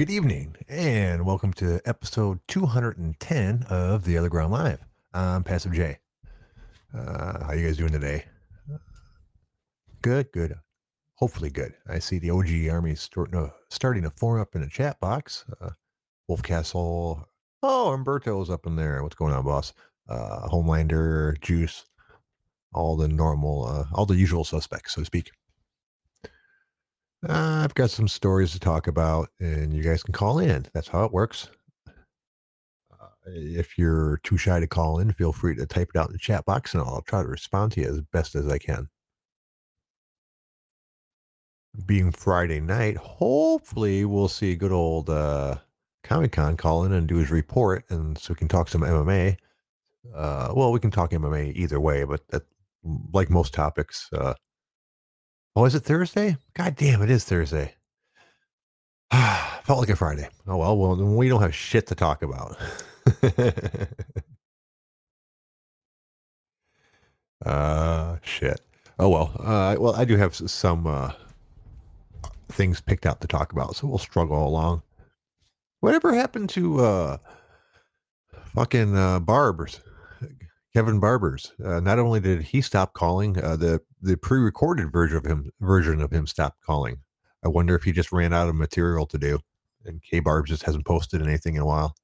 Good evening, and welcome to episode 210 of The OtherGround Live. I'm Passive J. Uh, how you guys doing today? Good, good. Hopefully good. I see the OG army starting to, starting to form up in the chat box. Uh, Wolf Castle. Oh, Umberto's up in there. What's going on, boss? Uh, Homelander, Juice, all the normal, uh, all the usual suspects, so to speak. Uh, I've got some stories to talk about, and you guys can call in. That's how it works. Uh, if you're too shy to call in, feel free to type it out in the chat box, and I'll try to respond to you as best as I can. Being Friday night, hopefully we'll see good old uh, Comic Con call in and do his report, and so we can talk some MMA. Uh, well, we can talk MMA either way, but that, like most topics, uh, Oh, is it Thursday? God damn, it is Thursday. Felt like a Friday. Oh well, well we don't have shit to talk about. uh shit. Oh well. Uh well I do have some uh things picked out to talk about, so we'll struggle along. Whatever happened to uh fucking uh barbers? Kevin Barbers. Uh, not only did he stop calling, uh, the the pre-recorded version of him version of him stopped calling. I wonder if he just ran out of material to do, and K Barbs just hasn't posted anything in a while.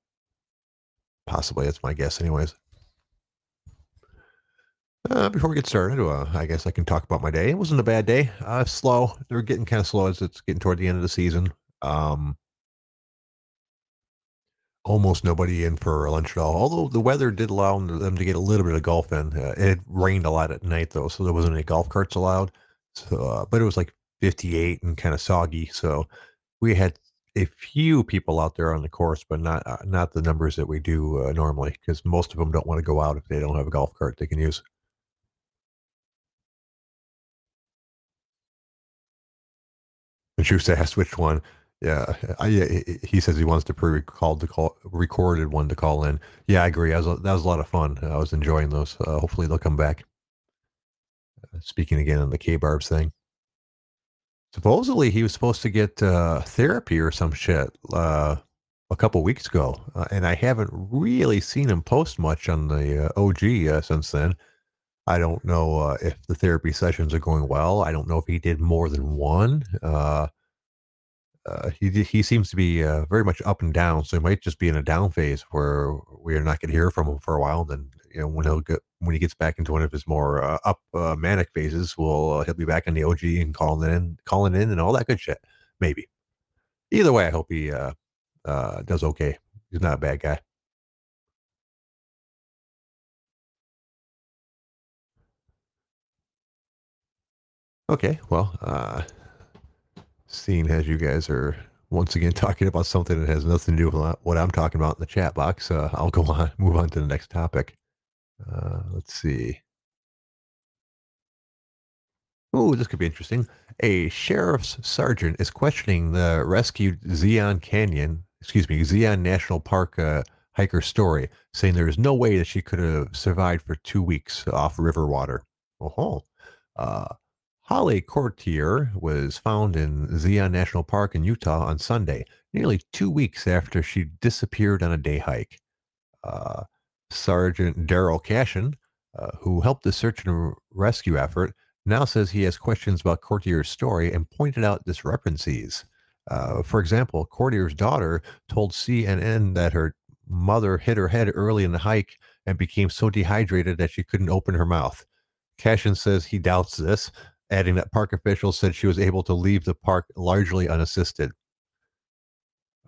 Possibly, that's my guess, anyways. Uh, before we get started, uh, I guess I can talk about my day. It wasn't a bad day. Uh, slow. They're getting kind of slow as it's getting toward the end of the season. Um, almost nobody in for lunch at all. Although the weather did allow them to get a little bit of golf in. Uh, it rained a lot at night though, so there wasn't any golf carts allowed. So, uh, but it was like 58 and kind of soggy. So we had a few people out there on the course, but not uh, not the numbers that we do uh, normally, because most of them don't want to go out if they don't have a golf cart they can use. And Juice asked which one. Yeah, I. He says he wants to pre-recalled to call recorded one to call in. Yeah, I agree. I was, that was a lot of fun. I was enjoying those. Uh, hopefully, they'll come back. Uh, speaking again on the K Barbs thing. Supposedly, he was supposed to get uh, therapy or some shit uh, a couple weeks ago, uh, and I haven't really seen him post much on the uh, OG since then. I don't know if the therapy sessions are going well. I don't know if he did more than one uh, he he seems to be uh, very much up and down. So he might just be in a down phase where we are not going to hear from him for a while. Then you know when he'll get when he gets back into one of his more uh, up uh, manic phases, we'll uh, he'll be back on the OG and calling in, calling in, and all that good shit. Maybe. Either way, I hope he uh, does okay. He's not a bad guy. Okay, well, seeing as you guys are once again talking about something that has nothing to do with what I'm talking about in the chat box, uh, I'll go on, move on to the next topic. Uh, let's see. Oh, this could be interesting. A sheriff's sergeant is questioning the rescued Zion Canyon, excuse me, Zion National Park uh, hiker story, saying there is no way that she could have survived for two weeks off river water. Oh, uh, Holly Courtier was found in Zion National Park in Utah on Sunday, nearly two weeks after she disappeared on a day hike. Uh, Sergeant Daryl Cashin, uh, who helped the search and rescue effort, now says he has questions about Courtier's story and pointed out discrepancies. Uh, for example, Courtier's daughter told CNN that her mother hit her head early in the hike and became so dehydrated that she couldn't open her mouth. Cashin says he doubts this, adding that park officials said she was able to leave the park largely unassisted.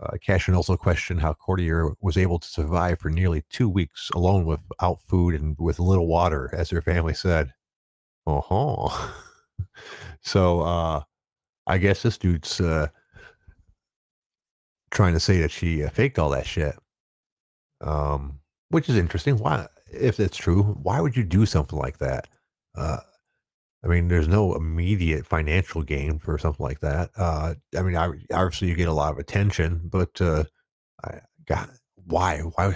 Uh, Cashin also questioned how Courtier was able to survive for nearly two weeks alone without food and with little water, as her family said. Oh, so uh, I guess this dude's uh, trying to say that she uh, faked all that shit, um, which is interesting. Why, if it's true, why would you do something like that? Uh, I mean, there's no immediate financial gain for something like that. Uh, I mean, obviously you get a lot of attention, but uh, I, God, why? Why?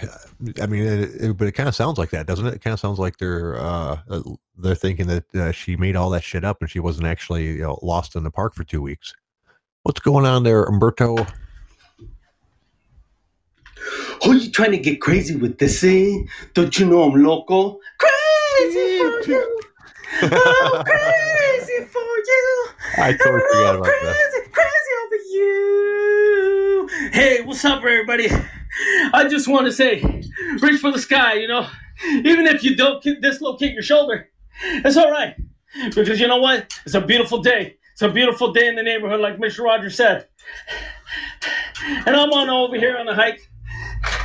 I mean, it, it, but it kind of sounds like that, doesn't it? It kind of sounds like they're uh, uh, they're thinking that uh, she made all that shit up and she wasn't actually you know, lost in the park for two weeks. What's going on there, Umberto? Oh, you trying to get crazy with this, eh? Don't you know I'm local? Crazy for you. I'm crazy for you. I totally forgot about crazy, that. Crazy over you. Hey, what's up, everybody? I just want to say, reach for the sky, you know? Even if you don't dislocate your shoulder, it's all right. Because you know what? It's a beautiful day. It's a beautiful day in the neighborhood, like Mr. Rogers said. And I'm on over here on the hike.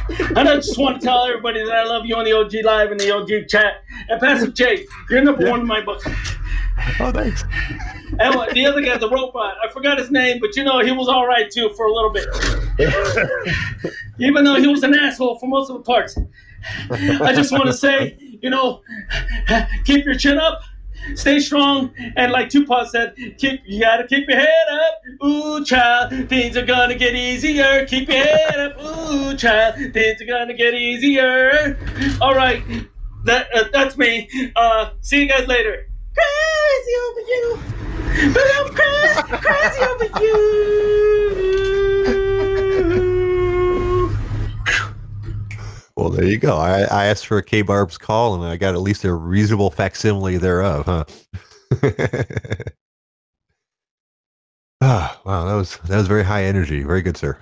And I just want to tell everybody that I love you on the OG Live and the OG chat. And Passive J, you're number Yeah. one in my book. Oh, thanks. And what- the other guy, the robot, I forgot his name, but you know, he was all right too for a little bit. Even though he was an asshole for most of the parts. I just want to say, you know, keep your chin up, stay strong, and like Tupac said, keep you gotta keep your head up. Ooh, child, things are gonna get easier. Keep your head up. Ooh, child, things are gonna get easier. All right, that uh, that's me. Uh, see you guys later. Crazy over you, but I'm crazy, crazy over you. Well, there you go. I, I asked for a K Barb's call, and I got at least a reasonable facsimile thereof, huh? ah, wow, that was that was very high energy. Very good, sir.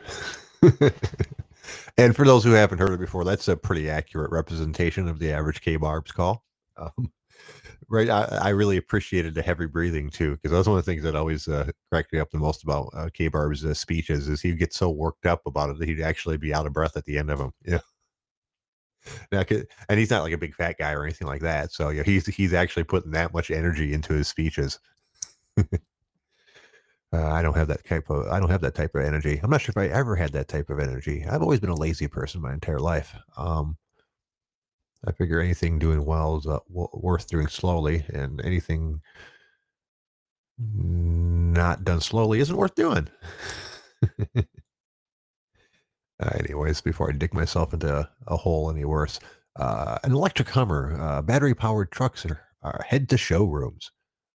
and for those who haven't heard it before, that's a pretty accurate representation of the average K Barb's call. Um, right, I, I really appreciated the heavy breathing too, because that's one of the things that always uh, cracked me up the most about uh, K Barb's uh, speeches is he'd get so worked up about it that he'd actually be out of breath at the end of them. Yeah. And he's not like a big fat guy or anything like that. So yeah, he's he's actually putting that much energy into his speeches. uh, I don't have that type of I don't have that type of energy. I'm not sure if I ever had that type of energy. I've always been a lazy person my entire life. Um, I figure anything doing well is uh, w- worth doing slowly, and anything not done slowly isn't worth doing. Uh, anyways, before I dig myself into a, hole any worse, uh, an electric Hummer, uh, battery powered trucks are, are head to showrooms.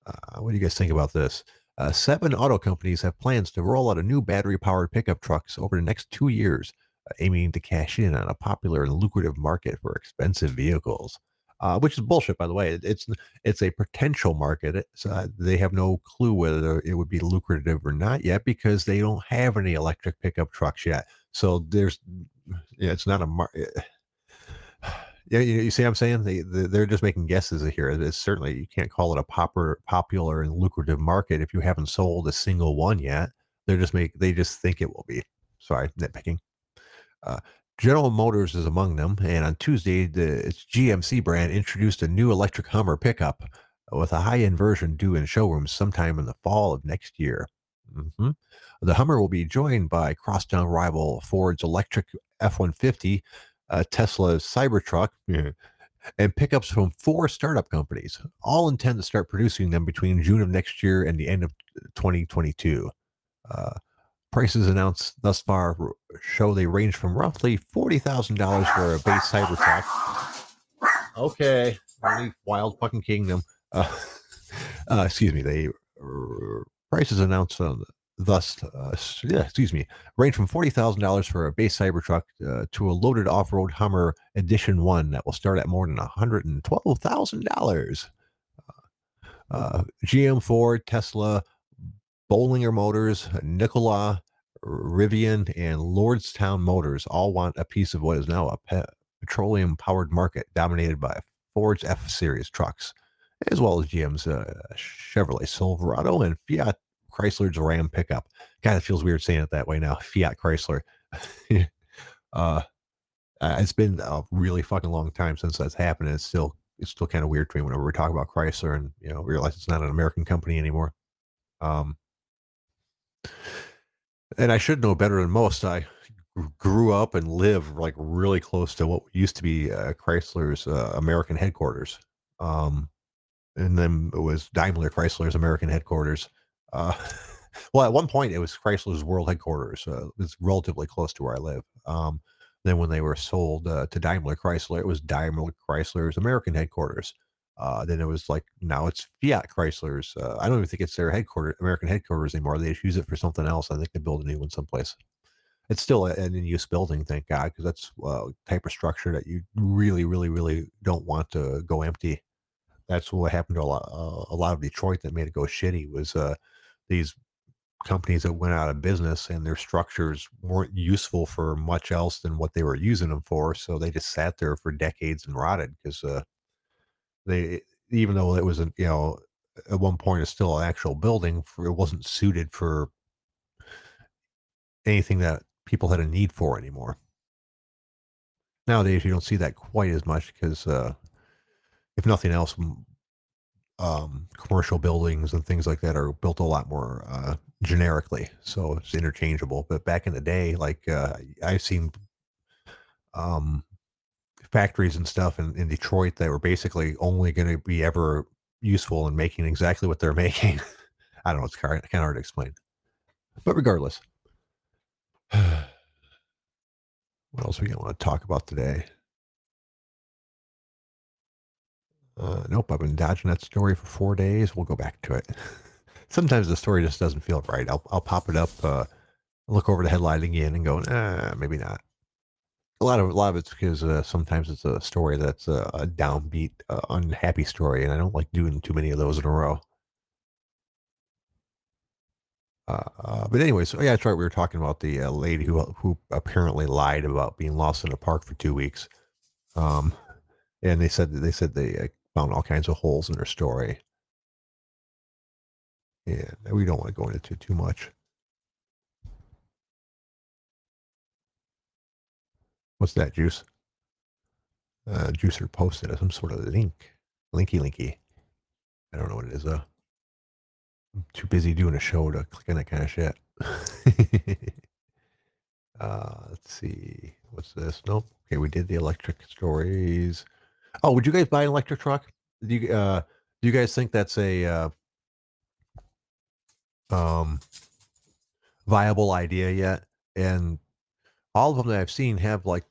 Uh, what do you guys think about this? Uh, seven auto companies have plans to roll out a new battery powered pickup trucks over the next two years, uh, aiming to cash in on a popular and lucrative market for expensive vehicles. Which is bullshit, by the way. It's it's a potential market. They have no clue whether it would be lucrative or not yet because they don't have any electric pickup trucks yet. So there's, yeah, it's not a mar- Yeah, you, you see what I'm saying? They, they they're just making guesses here. It's certainly you can't call it a popular popular and lucrative market if you haven't sold a single one yet. They're just make they just think it will be. Sorry, nitpicking. Uh, General Motors is among them, and on Tuesday, the its GMC brand introduced a new electric Hummer pickup with a high-end version due in showrooms sometime in the fall of next year. hmm The Hummer will be joined by crosstown rival Ford's electric F-150, uh, Tesla's Cybertruck, and pickups from four startup companies. All intend to start producing them between June of next year and the end of 2022. Uh, prices announced thus far show they range from roughly $40,000 for a base Cybertruck. Okay, wild fucking kingdom. Uh, uh, excuse me, they uh, prices announced on thus uh, yeah, excuse me, range from forty thousand dollars for a base Cybertruck uh, to a loaded off-road Hummer Edition One that will start at more than hundred and twelve thousand dollars. Uh, GM, Ford, Tesla, Bollinger Motors, Nikola, Rivian, and Lordstown Motors all want a piece of what is now a pe- petroleum-powered market dominated by Ford's F Series trucks, as well as GM's uh, Chevrolet Silverado and Fiat Chrysler's Ram pickup. God, it feels weird saying it that way now. Fiat Chrysler. uh, it's been a really fucking long time since that's happened. And it's still it's still kind of weird to me whenever we talk about Chrysler and you know realize it's not an American company anymore. Um, and I should know better than most. I grew up and live like really close to what used to be uh, Chrysler's uh, American headquarters. Um, and then it was Daimler Chrysler's American headquarters. Uh, well, at one point it was Chrysler's world headquarters. Uh, it was relatively close to where I live. Um, then when they were sold uh, to Daimler Chrysler, it was Daimler Chrysler's American headquarters. Uh, then it was like now it's Fiat Chrysler's. Uh, I don't even think it's their headquarters, American headquarters anymore. They just use it for something else. I think they build a new one someplace. It's still an in-use building, thank God, because that's uh, type of structure that you really, really, really don't want to go empty. That's what happened to a lot, uh, a lot of Detroit that made it go shitty. Was these companies that went out of business and their structures weren't useful for much else than what they were using them for. So they just sat there for decades and rotted because uh, they, even though it was, a, you know, at one point it's still an actual building, for, it wasn't suited for anything that people had a need for anymore. Nowadays, you don't see that quite as much because, uh, if nothing else, um, commercial buildings and things like that are built a lot more uh, generically, so it's interchangeable. But back in the day, like uh, I've seen um, factories and stuff in, in Detroit that were basically only going to be ever useful in making exactly what they're making. I don't know; it's kind of hard to explain. But regardless, what else we want to talk about today? Uh, nope, I've been dodging that story for four days. We'll go back to it. Sometimes the story just doesn't feel right. I'll I'll pop it up, uh, look over the headline again, and go, ah, maybe not. A lot of a lot of it's because uh, sometimes it's a story that's a, a downbeat, uh, unhappy story, and I don't like doing too many of those in a row. Uh, uh, but anyway, so yeah, that's right. We were talking about the uh, lady who who apparently lied about being lost in a park for two weeks, um, and they said they said they uh, found all kinds of holes in her story, and we don't want to go into too much. What's that juice? Uh, Juicer posted some sort of link, linky linky. I don't know what it is though. I'm too busy doing a show to click on that kind of shit. uh, let's see. What's this? Nope. Okay, we did the electric stories. Oh, would you guys buy an electric truck? Do you uh, do you guys think that's a uh, um, viable idea yet? And all of them that I've seen have like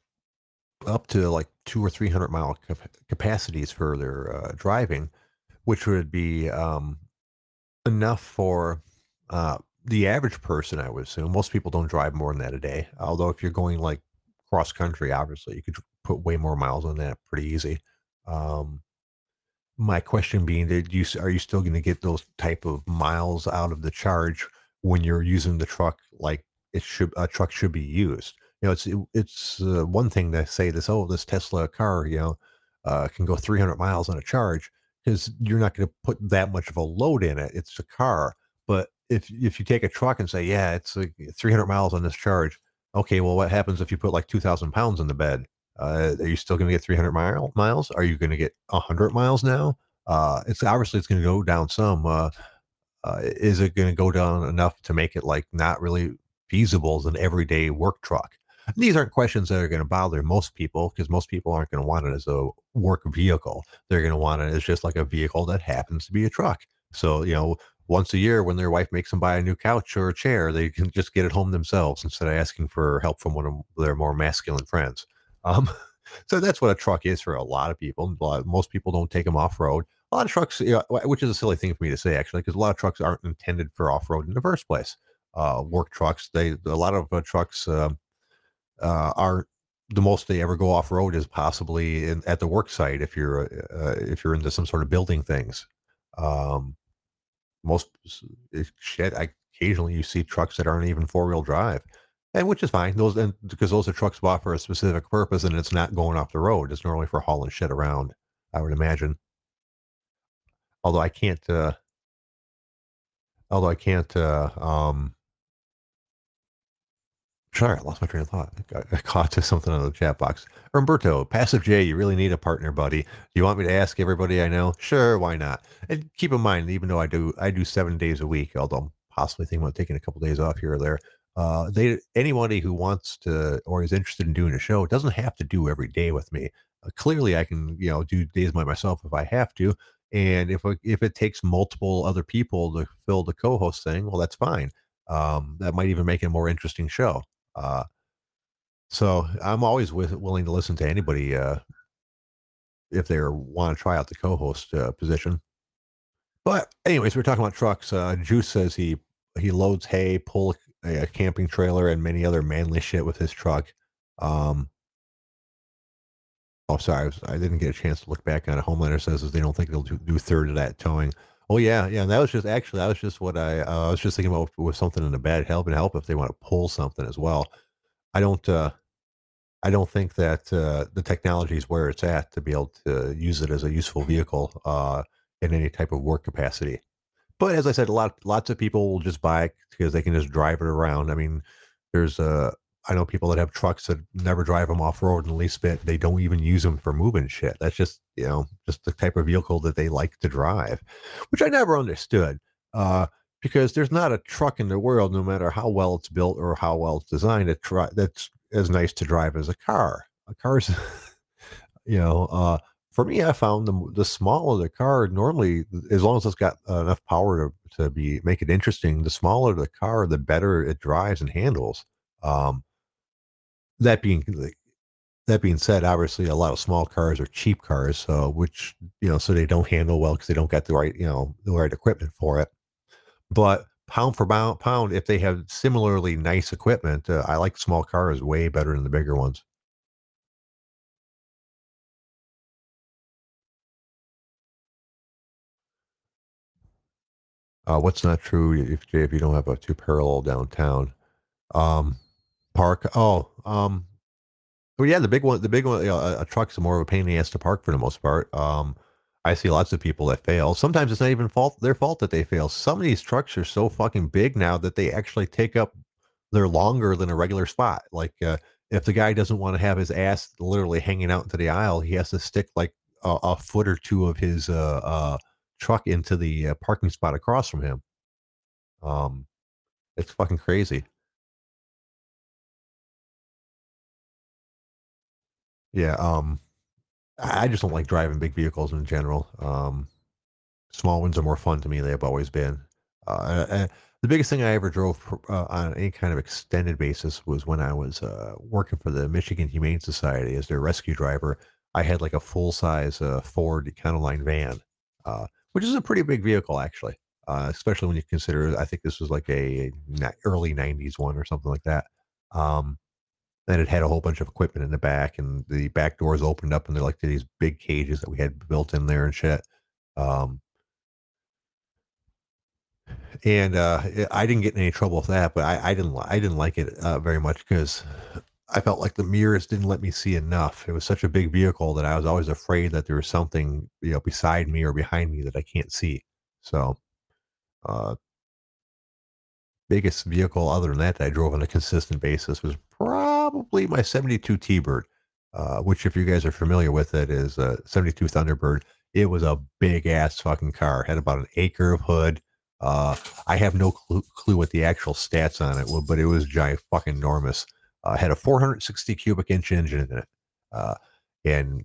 up to like two or three hundred mile cap- capacities for their uh, driving, which would be um, enough for uh, the average person, I would assume. Most people don't drive more than that a day. Although if you're going like cross country, obviously you could put way more miles on that pretty easy. Um, my question being, did you are you still going to get those type of miles out of the charge when you're using the truck like it should a truck should be used? You know, it's it, it's uh, one thing to say this. Oh, this Tesla car, you know, uh, can go 300 miles on a charge because you're not going to put that much of a load in it. It's a car. But if if you take a truck and say, yeah, it's like 300 miles on this charge, okay, well, what happens if you put like 2,000 pounds in the bed? Uh, are you still going to get 300 mile, miles? Are you going to get 100 miles now? Uh, it's obviously it's going to go down some. Uh, uh, is it going to go down enough to make it like not really feasible as an everyday work truck? These aren't questions that are going to bother most people because most people aren't going to want it as a work vehicle. They're going to want it as just like a vehicle that happens to be a truck. So, you know, once a year when their wife makes them buy a new couch or a chair, they can just get it home themselves instead of asking for help from one of their more masculine friends. Um, so that's what a truck is for a lot of people. most people don't take them off road. A lot of trucks, you know, which is a silly thing for me to say actually, because a lot of trucks aren't intended for off road in the first place. Uh, work trucks, they a lot of uh, trucks um, uh, are the most they ever go off road is possibly in, at the work site if you're uh, if you're into some sort of building things. Um, most shit, I, occasionally you see trucks that aren't even four wheel drive, and which is fine. Those and because those are trucks bought for a specific purpose, and it's not going off the road. It's normally for hauling shit around. I would imagine. Although I can't, uh, although I can't, uh, um, Sorry, I lost my train of thought. I caught to something on the chat box. Umberto, Passive J, you really need a partner, buddy. Do you want me to ask everybody I know? Sure, why not? And keep in mind, even though I do I do seven days a week, although I'm possibly thinking about taking a couple days off here or there. Uh, they anybody who wants to or is interested in doing a show doesn't have to do every day with me. Uh, clearly, I can you know do days by myself if I have to, and if if it takes multiple other people to fill the co-host thing, well, that's fine. Um, that might even make it a more interesting show. Uh, so I'm always with, willing to listen to anybody uh, if they want to try out the co-host uh, position. But anyways, we're talking about trucks. Uh, Juice says he he loads hay, pull a, a camping trailer, and many other manly shit with his truck. Um, oh, sorry, I, was, I, didn't get a chance to look back on it. Homelander says they don't think they'll do, do third of that towing. Oh yeah, yeah. And that was just actually that was just what I uh, I was just thinking about with something in the bad help and help if they want to pull something as well. I don't uh, I don't think that uh, the technology is where it's at to be able to use it as a useful vehicle uh, in any type of work capacity. But as I said, a lot lots of people will just buy it because they can just drive it around. I mean, there's uh, I know people that have trucks that never drive them off road in the least bit. They don't even use them for moving shit. That's just you know just the type of vehicle that they like to drive, which I never understood. Uh, because there's not a truck in the world, no matter how well it's built or how well it's designed, that's as nice to drive as a car. A car's, you know, uh, for me, I found the the smaller the car, normally, as long as it's got enough power to, to be make it interesting, the smaller the car, the better it drives and handles. Um, that being that being said, obviously a lot of small cars are cheap cars, so which you know, so they don't handle well because they don't get the right you know the right equipment for it. But pound for pound, pound if they have similarly nice equipment, uh, I like small cars way better than the bigger ones. Uh, what's not true if if you don't have a two parallel downtown um, park? Oh, um, well, yeah, the big one, the big one, you know, a, a, truck's more of a pain in the ass to park for the most part. Um, I see lots of people that fail. Sometimes it's not even fault their fault that they fail. Some of these trucks are so fucking big now that they actually take up they're longer than a regular spot. Like uh, if the guy doesn't want to have his ass literally hanging out into the aisle, he has to stick like a, a foot or two of his uh, uh, truck into the uh, parking spot across from him. Um, it's fucking crazy. Yeah, um, I just don't like driving big vehicles in general. Um, small ones are more fun to me. They have always been. Uh, the biggest thing I ever drove uh, on any kind of extended basis was when I was uh, working for the Michigan Humane Society as their rescue driver. I had like a full size uh, Ford Econoline van, uh, which is a pretty big vehicle actually, uh, especially when you consider. I think this was like a early '90s one or something like that. Um, and it had a whole bunch of equipment in the back, and the back doors opened up, and they're like these big cages that we had built in there and shit. Um, and uh, I didn't get in any trouble with that, but I, I didn't I didn't like it uh, very much because I felt like the mirrors didn't let me see enough. It was such a big vehicle that I was always afraid that there was something you know beside me or behind me that I can't see. So, uh, biggest vehicle other than that that I drove on a consistent basis was probably my 72 T-Bird, uh, which if you guys are familiar with it is a 72 Thunderbird. It was a big ass fucking car. Had about an acre of hood. Uh, I have no clue, clue, what the actual stats on it were, but it was giant, fucking enormous. Uh, had a 460 cubic inch engine in it, uh, and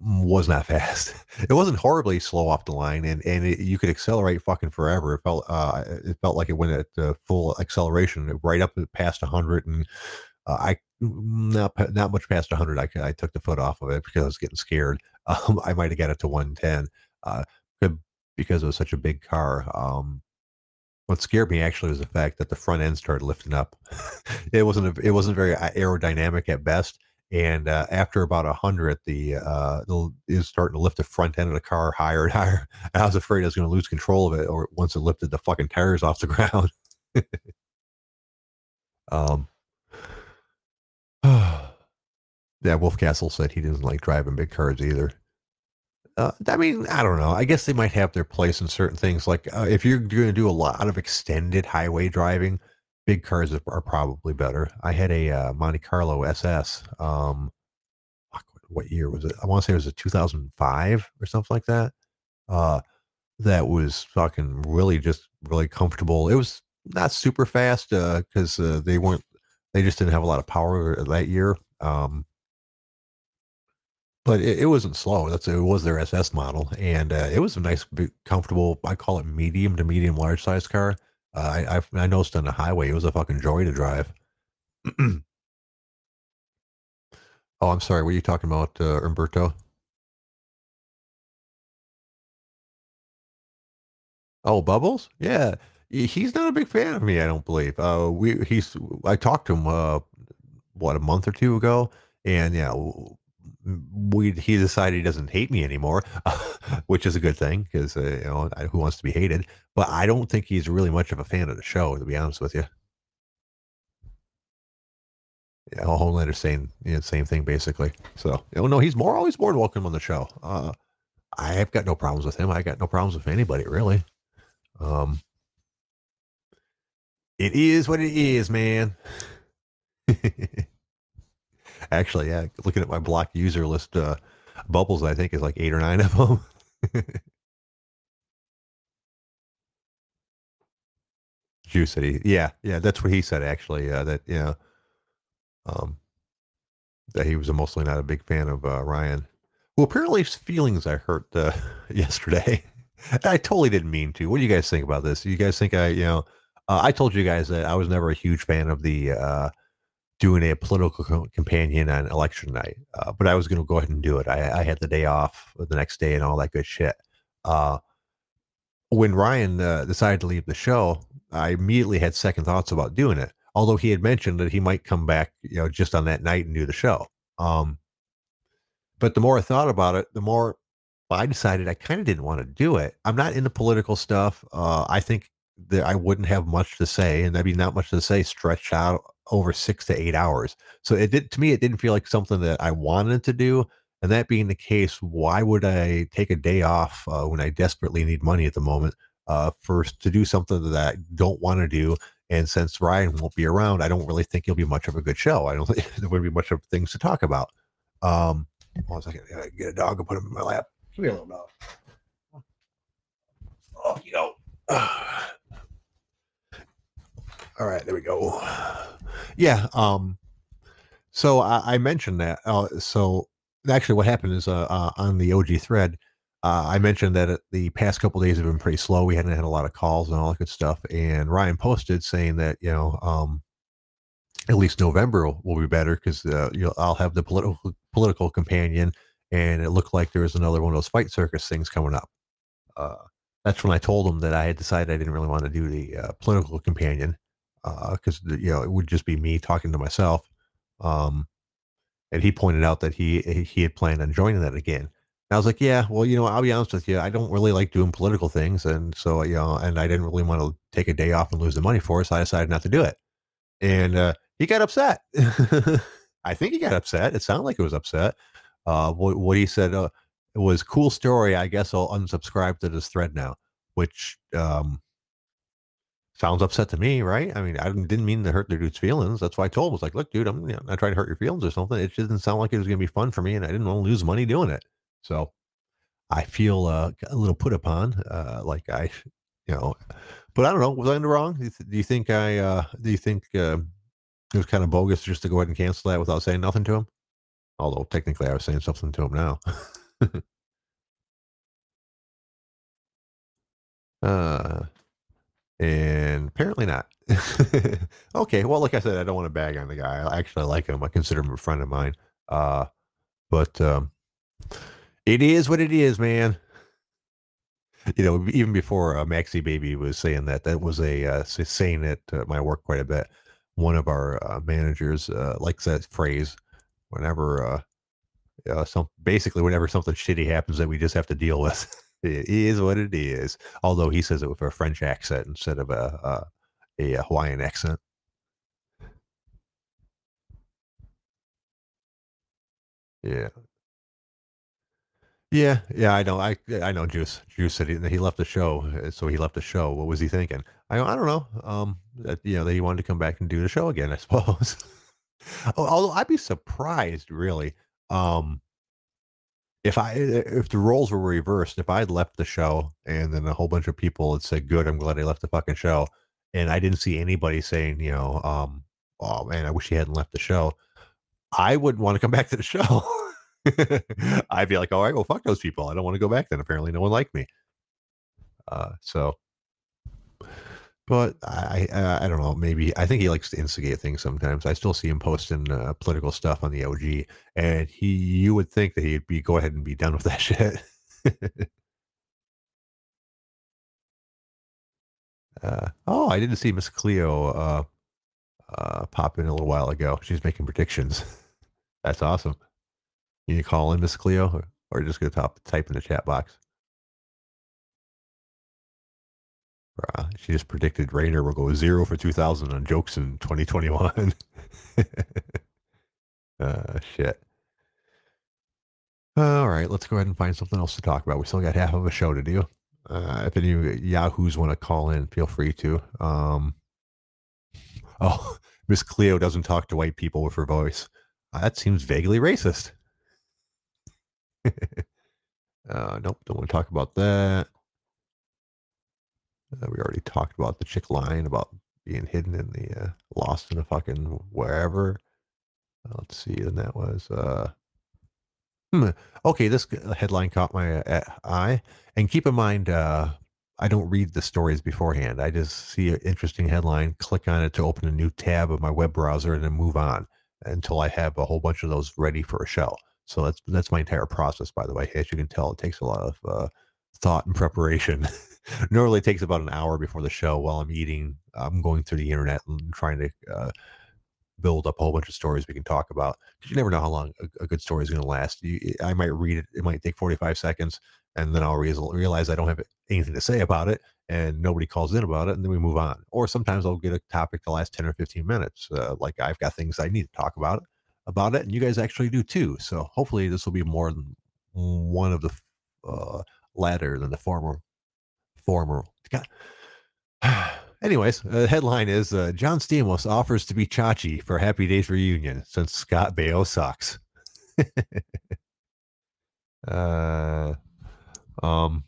was not fast. It wasn't horribly slow off the line, and and it, you could accelerate fucking forever. It felt uh, it felt like it went at uh, full acceleration, right up past 100, and uh, I not not much past 100. I I took the foot off of it because I was getting scared. Um, I might have got it to 110 uh, because it was such a big car. Um, what scared me actually was the fact that the front end started lifting up. it wasn't a, it wasn't very uh, aerodynamic at best and uh, after about a hundred, the uh, is starting to lift the front end of the car higher and higher. I was afraid I was going to lose control of it, or once it lifted the fucking tires off the ground. um, yeah, Wolf Castle said he doesn't like driving big cars either. Uh, I mean, I don't know. I guess they might have their place in certain things. Like uh, if you're going to do a lot of extended highway driving, big cars are probably better. I had a uh, Monte Carlo SS. Um, what year was it? I want to say it was a 2005 or something like that. Uh, that was fucking really just really comfortable. It was not super fast because uh, uh, they weren't. They just didn't have a lot of power that year. Um, but it, it, wasn't slow. That's it was their SS model, and uh, it was a nice, comfortable. I call it medium to medium large size car. Uh, I, I I noticed on the highway it was a fucking joy to drive. oh, I'm sorry. What are you talking about, uh, Umberto? Oh, Bubbles? Yeah, he's not a big fan of me. I don't believe. Uh, we he's I talked to him uh, what a month or two ago, and yeah, we he decided he doesn't hate me anymore, which is a good thing 'cause, uh, you know, who wants to be hated? But I don't think he's really much of a fan of the show, to be honest with you. Yeah, Homelander saying, you know, same thing basically. So, oh, no, he's more always more welcome on the show. Uh, I have got no problems with him. I got no problems with anybody really. Um It is what it is, man. Actually, yeah, looking at my blocked user list, uh, Bubbles, I think, is like 8 or 9 of 'em. Juice he yeah, yeah, that's what he said actually, uh, that, you know, um that he was mostly not a big fan of, uh, Ryan. Well, apparently his feelings I hurt, uh, yesterday. I totally didn't mean to. What do you guys think about this? You guys think I, you know uh, I told you guys that I was never a huge fan of the, uh, doing a political co companion on election night, uh, but I was gonna go ahead and do it. I I had the day off the next day and all that good shit. Uh when Ryan, uh, decided to leave the show, I immediately had second thoughts about doing it, although he had mentioned that he might come back, you know, just on that night and do the show. Um but the more I thought about it, the more I decided I kinda didn't wanna do it. I'm not into political stuff. Uh, I think that I wouldn't have much to say, and that'd be not much to say stretched out over 6 to 8 hours. So it did to me, it didn't feel like something that I wanted to do, and that being the case, why would I take a day off, uh, when I desperately need money at the moment, uh, first to do something that I don't wanna do, and since Ryan won't be around, I don't really think he'll be much of a good show. I don't think there wouldn't be much of things to talk about. Um, hold on a second, I get a dog and put him in my lap. Come here, little dog. Off you go. Alright, there we go. Yeah, um, so I I mentioned that, uh, so actually what happened is, uh, uh, on the OG thread, uh, I mentioned that, uh, the past couple days have been pretty slow. We hadn't had a lot of calls and all that good stuff, and Ryan posted saying that, you know, um, at least November will will be better 'cause, uh, you know, I'll have the political political companion, and it looked like there was another one of those Fight Circus things coming up. That's when I told him that I had decided I didn't really wanna do the, political companion, uh, 'cause the you know, it would just be me talking to myself. Um, and he pointed out that he he had planned on joining that again. I was like, "Yeah, well, you know, I'll be honest with you, I don't really like doing political things," and so, you know, and I didn't really wanna take a day off and lose the money for it, so I decided not to do it. And, uh, he got upset. I think he got upset. It sounded like he was upset. Uh, what what he said, uh, was, "Cool story. I guess I'll unsubscribe to this thread now," which, um sounds upset to me, right? I mean, I didn't mean to hurt the dude's feelings. That's why I told him. I was like, "Look, dude, I'm, you know, not trying to hurt your feelings or something. It just didn't sound like it was gonna be fun for me, and I didn't wanna lose money doing it." So, I feel, uh, a little put upon, uh, like I you know, but I don't know, was I in the wrong? Do you th do you think I, uh do you think, um, it was kinda bogus just to go ahead and cancel that without saying nothing to him? Although technically I was saying something to him now. Uh, and apparently not. Okay, well, like I said, I don't wanna bag on the guy. I actually like him. I consider him a friend of mine. Uh, but, um, it is what it is, man. You know, even before, uh, Maxie Baby was saying that, that was a, uh, saying at, uh, my work quite a bit. One of our, uh, managers, uh, likes that phrase whenever, uh, uh, some basically, whenever something shitty happens that we just have to deal with. It is what it is. Although he says it with a French accent instead of a a a Hawaiian accent. Yeah. Yeah, yeah, I know, I I know Juice. Juice said he he left the show, uh, so he left the show. What was he thinking? I "I don't know." Um, that, you know, that he wanted to come back and do the show again, I suppose. Although I'd be surprised, really, um if I i if the roles were reversed, if I'd left the show and then a whole bunch of people had said, "Good, I'm glad I left the fucking show," and I didn't see anybody saying, you know, um, "Oh, man, I wish he hadn't left the show." I wouldn't wanna come back to the show. I'd be like, "Alright, well, fuck those people. I don't wanna go back then. Apparently, no one liked me." Uh, so but I I I don't know, maybe I think he likes to instigate things sometimes. I still see him posting, uh, political stuff on the OG, and he you would think that he'd be go ahead and be done with that shit. Uh, oh, I didn't see Miss Cleo uh, uh, pop in a little while ago. She's making predictions. That's awesome. Can you call in Miss Cleo, or, or just go top type in the chat box? Uh, she just predicted Rainer will go zero for 2,000 on jokes in 2021. uh, shit. all right, let's go ahead and find something else to talk about. We still got half of a show to do. Uh, if any Yahoos want to call in, feel free to. Um, oh, Miss Cleo doesn't talk to white people with her voice. Uh, that seems vaguely racist. uh, nope, don't want to talk about that. Uh, we already talked about the chick line about being hidden in the uh, lost in a fucking wherever. Uh, let's see, and that was uh, hmm, okay. This headline caught my uh, eye, and keep in mind, uh, I don't read the stories beforehand. I just see an interesting headline, click on it to open a new tab of my web browser, and then move on until I have a whole bunch of those ready for a show. So that's that's my entire process. By the way, as you can tell, it takes a lot of uh, thought and preparation. Normally, takes about an hour before the show while I'm eating. I'm going through the internet and trying to uh, build up a whole bunch of stories we can talk about. Because you never know how long a, a good story is going to last. You, I might read it; it might take 45 seconds, and then I'll re- realize I don't have anything to say about it, and nobody calls in about it, and then we move on. Or sometimes I'll get a topic to last 10 or 15 minutes. Uh, like I've got things I need to talk about about it, and you guys actually do too. So hopefully, this will be more than one of the uh, latter than the former former. God. Anyways, the headline is uh, John Stamos offers to be Chachi for Happy Days reunion since Scott Baio sucks. uh, um,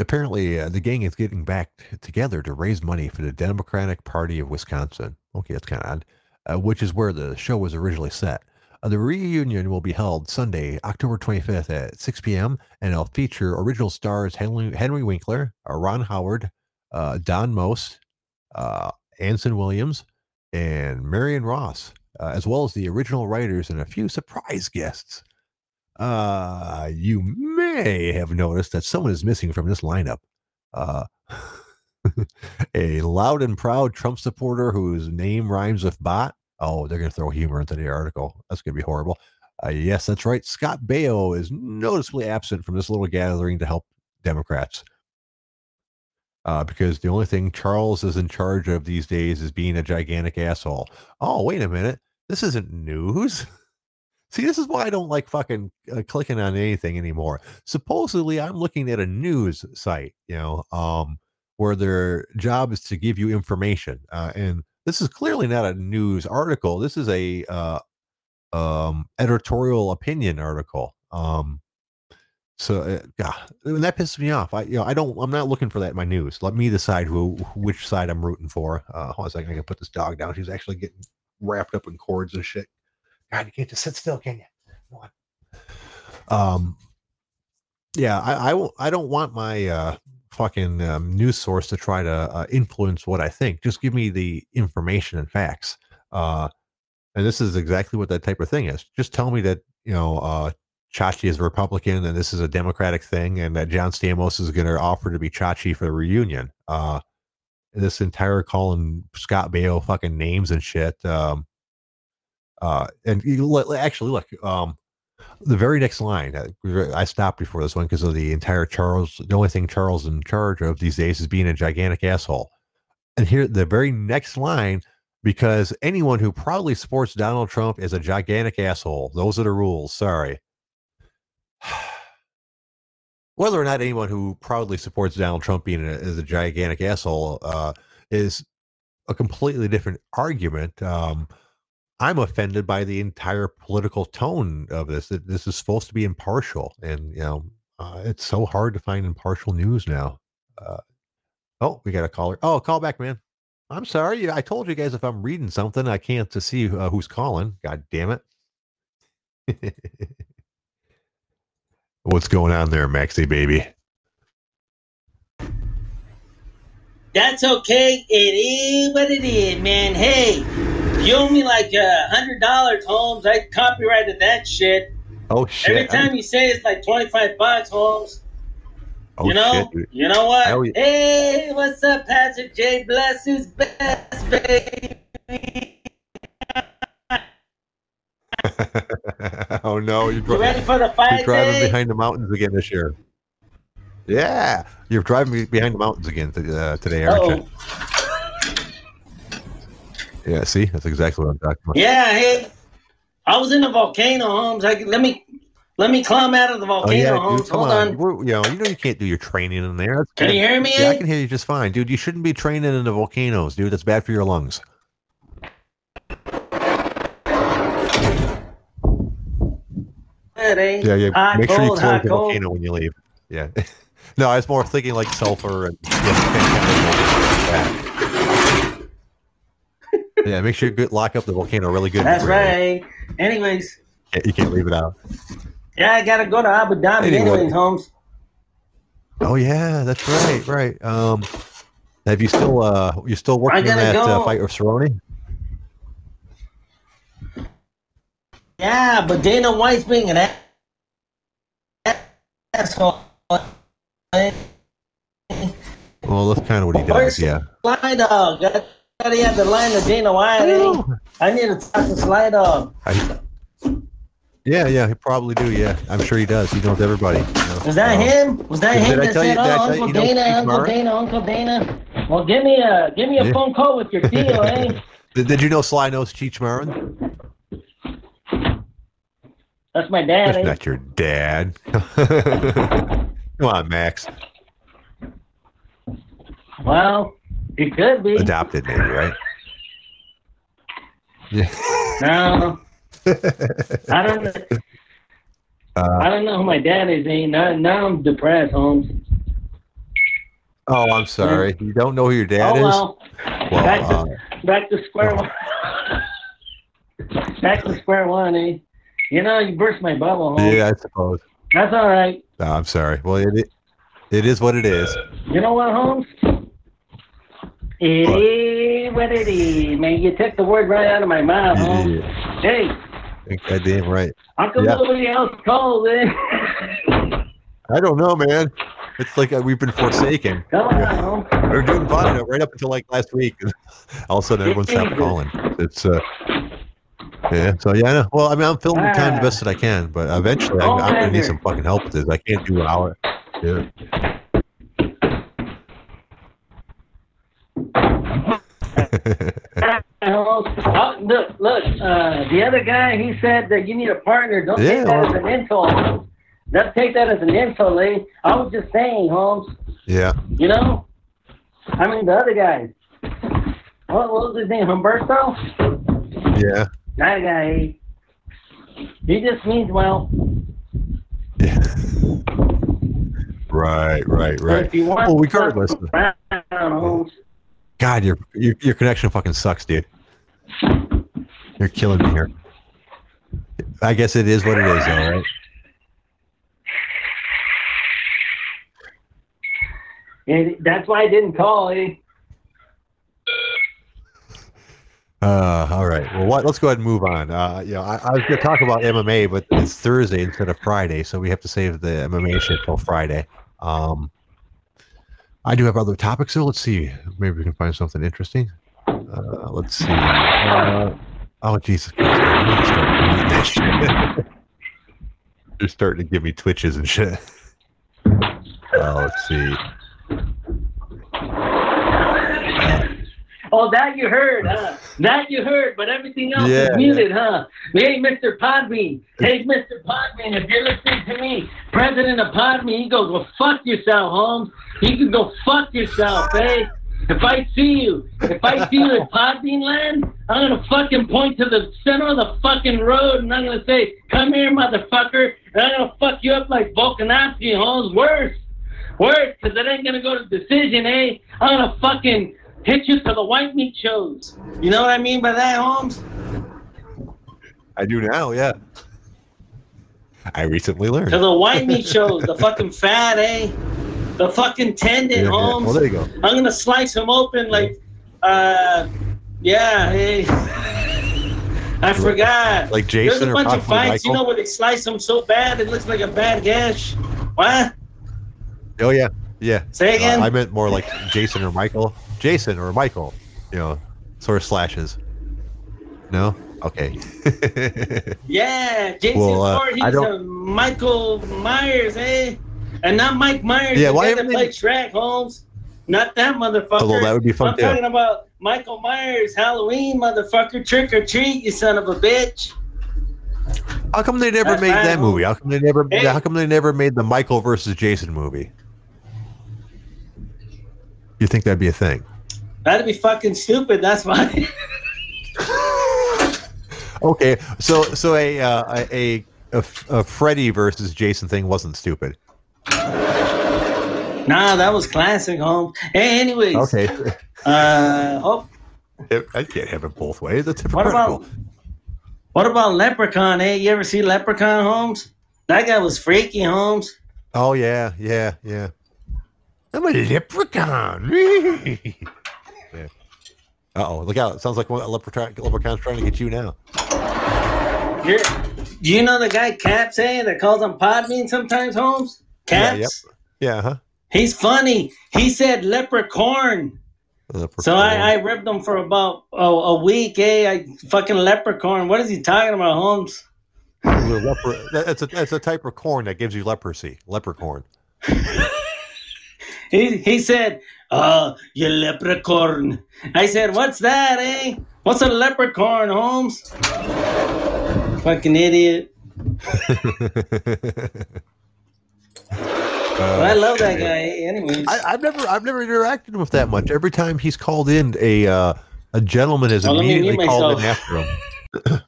apparently, uh, the gang is getting back t- together to raise money for the Democratic Party of Wisconsin. Okay, that's kind of odd, uh, which is where the show was originally set. Uh, the reunion will be held Sunday, October 25th at 6 p.m. and it'll feature original stars Henry, Henry Winkler, uh, Ron Howard, uh, Don Most, uh, Anson Williams, and Marion Ross, uh, as well as the original writers and a few surprise guests. Uh, you may have noticed that someone is missing from this lineup. A loud and proud Trump supporter whose name rhymes with bot Oh, they're going to throw humor into the article. That's going to be horrible. Uh, yes, that's right. Scott Baio is noticeably absent from this little gathering to help Democrats. Uh, because the only thing Charles is in charge of these days is being a gigantic asshole. Oh, wait a minute. This isn't news. See, this is why I don't like fucking uh, clicking on anything anymore. Supposedly, I'm looking at a news site, you know, um, where their job is to give you information. Uh, and this is clearly not a news article. This is a uh, um, editorial opinion article. Um, so, uh, God, and that pisses me off. I, you know, I don't. I'm not looking for that in my news. Let me decide who, which side I'm rooting for. Uh, hold on a second. I can put this dog down. She's actually getting wrapped up in cords and shit. God, you can't just sit still, can you? Come on. Um, yeah, I, I, I don't want my uh, fucking um, news source to try to uh, influence what I think. Just give me the information and facts. Uh, and this is exactly what that type of thing is. Just tell me that you know uh, Chachi is a Republican and this is a Democratic thing, and that John Stamos is going to offer to be Chachi for the reunion. Uh, this entire calling Scott Baio fucking names and shit. Um, uh, and you, actually, look, um, the very next line, uh, I stopped before this one because of the entire Charles. The only thing Charles in charge of these days is being a gigantic asshole. And here, the very next line, because anyone who proudly supports Donald Trump is a gigantic asshole. Those are the rules. Sorry. Whether or not anyone who proudly supports Donald Trump being a, is a gigantic asshole uh, is a completely different argument. Um, I'm offended by the entire political tone of this. That This is supposed to be impartial, and you know, uh, it's so hard to find impartial news now. Uh, oh, we got a caller. Oh, call back, man. I'm sorry. I told you guys if I'm reading something, I can't to see uh, who's calling. God damn it. What's going on there, Maxie baby? That's okay. It is what it is, man. Hey, you owe me like a hundred dollars, Holmes. I copyrighted that shit. Oh shit! Every time you say it's like 25 bucks, Holmes. oh you know, shit! you know what? Hell. Hey, what's up, Patrick J? Bless his best, baby. oh no! You're, You ready for the fight? you're driving day? behind the mountains again this year. Yeah, you're driving behind the mountains again t- uh, today, aren't Oh, you? Yeah. See, that's exactly what I'm talking about. yeah. Hey, I was in a volcano, Holmes. I, let me let me climb out of the Oh volcano, yeah, Holmes. come Hold on. on. We're, you know, you know, you can't do your training in there. That's Can you hear me? Yeah, I can hear you just fine, dude. You shouldn't be training in the volcanoes, dude. That's bad for your lungs. Eh? Yeah, yeah. Hot, Make sure you cold, close the cold. volcano when you leave. Yeah. no, I was more thinking like sulfur and yeah. yeah, make sure you lock up the volcano really good. That's right. Anyways. You can't leave it out. yeah, I gotta go to Abu Dhabi. Anyway. Anyways, Holmes. Oh yeah, that's right, right. Um, have you still uh you still working on that uh, fight with Cerrone? Yeah, but Dana White's being an asshole. Well, that's kind of what he does. Yeah. Sly Dog. Gotta the line to Dana White. eh? I need to talk to Sly Dog. I- yeah, yeah, he probably do. Yeah, I'm sure he does. He knows everybody. you know. Was that Um, him? Was that him that tell you- did I "Oh, you Uncle you Dana, Uncle Dana, Uncle Dana"? Well, give me a give me a Yeah. phone call with your deal, eh? Did, did you know Sly knows Cheech Marin? That's my dad. That's Eh? not your dad. Come on, Max. Well, he could be. Adopted, maybe, right? Yeah. No, I don't. know. Uh, I don't know who my dad is. Eh? Now, now I'm depressed, Holmes. oh, I'm sorry. You don't know who your dad oh is? well. Well, back to uh, back to square one. back to square one, eh? You know, you burst my bubble, Holmes. yeah, I suppose. That's all right. No, I'm sorry. Well, it, it it is what it is. You know what, Holmes? It What? is what it is, man. You took the word right out of my mouth. Yeah, Hey, goddamn right. how come Yeah. nobody else called, eh? I don't know, man. It's like uh, we've been forsaken. Come on. We were doing fine right up until like last week. All of a sudden, everyone stopped calling. It's uh, yeah. So yeah, I know. Well, I mean, I'm filling the time the best that I can, but eventually, I'm, I'm gonna need some fucking help with this. I can't do an hour. Yeah. Oh, look, look. Uh, the other guy, he said that you need a partner. Don't Yeah, take that as an insult. Don't take that as an insult, eh? I was just saying, Holmes. yeah. You know? I mean, the other guy. What, what was his name? Humberto? Yeah. That guy. He just means well. Yeah. Right, right, right. If you want Well, regardless. around, Holmes, God, your, your your connection fucking sucks, dude. You're killing me here. I guess it is what it is, all right. and that's why I didn't call. Eh? Uh, all right. Well, what? Let's go ahead and move on. Uh, you know, I, I was going to talk about MMA, but it's Thursday instead of Friday, so we have to save the MMA shit till Friday. Um, I do have other topics, so let's see. Maybe we can find something interesting. Uh, let's see. Uh, oh, Jesus Christ! You're starting to give me twitches and shit. Uh, let's see. Oh, that you heard, huh? That you heard, but everything else Yeah, is muted, huh? Hey, Mr. Podbean. Hey, Mr. Podbean, if you're listening to me, president of Podbean, he goes, well, fuck yourself, Holmes. He can go fuck yourself, eh? If I see you, if I see you at Podbean land, I'm gonna fucking point to the center of the fucking road and I'm gonna say, come here, motherfucker, and I'm gonna fuck you up like Volkanovski, Holmes. Worse. Worse, because it ain't gonna go to decision, eh? I'm gonna fucking hit you to the white meat shows. You know what I mean by that, Holmes? I do now, yeah. I recently learned. To the white meat shows, the fucking fat, eh? The fucking tendon, Yeah, yeah. Holmes. Well, there you go. I'm gonna slice him open like, uh, yeah, hey. I forgot. Like Jason There's a or bunch of possibly fights, you know, where they slice them so bad it looks like a bad gash. What? Oh yeah, yeah. Say again? Uh, I meant more like Jason or Michael. Jason or Michael. You know, sort of slashes. No. Okay. Yeah, Jason Well, uh, Ford, he's a Michael Myers, eh? And not Mike Myers, Yeah, why haven't they- played Shrek, Holmes. Not that motherfucker. Although that would be fun I'm too. talking about Michael Myers, Halloween, motherfucker, trick or treat, you son of a bitch. How come they never That's made that movie? How come they never? Hey. How come they never made the Michael versus Jason movie? You think that'd be a thing? That'd be fucking stupid. That's why. Okay, so so a uh, a, a a Freddy versus Jason thing wasn't stupid. nah, that was classic, Holmes. Hey, anyways, Okay, uh, oh, I can't have it both ways. That's what about what about Leprechaun? Hey, you ever see Leprechaun, Holmes? That guy was freaky, Holmes. Oh yeah, yeah, yeah. I'm a leprechaun. yeah. Uh oh, look out! It sounds like one a leprechaun, leprechaun's trying to get you now. You're, do you know the guy Caps, saying that calls him Podbean sometimes, Holmes? Yeah, yep. Yeah, huh? He's funny. He said leprechaun. Leprechaun. So I, I ripped him for about oh, a week, eh? I fucking leprechaun. What is he talking about, Holmes? The lepre- that- that's a that's a type of corn that gives you leprosy. Leprechaun. He he said, "Uh, you leprechaun." I said, "What's that, eh? What's a leprechaun, Holmes?" Fucking idiot. But I love that guy. eh? Anyways, Uh, I, I've never I've never interacted with that much. Every time he's called in, a uh, a gentleman is Oh, immediately called in after him.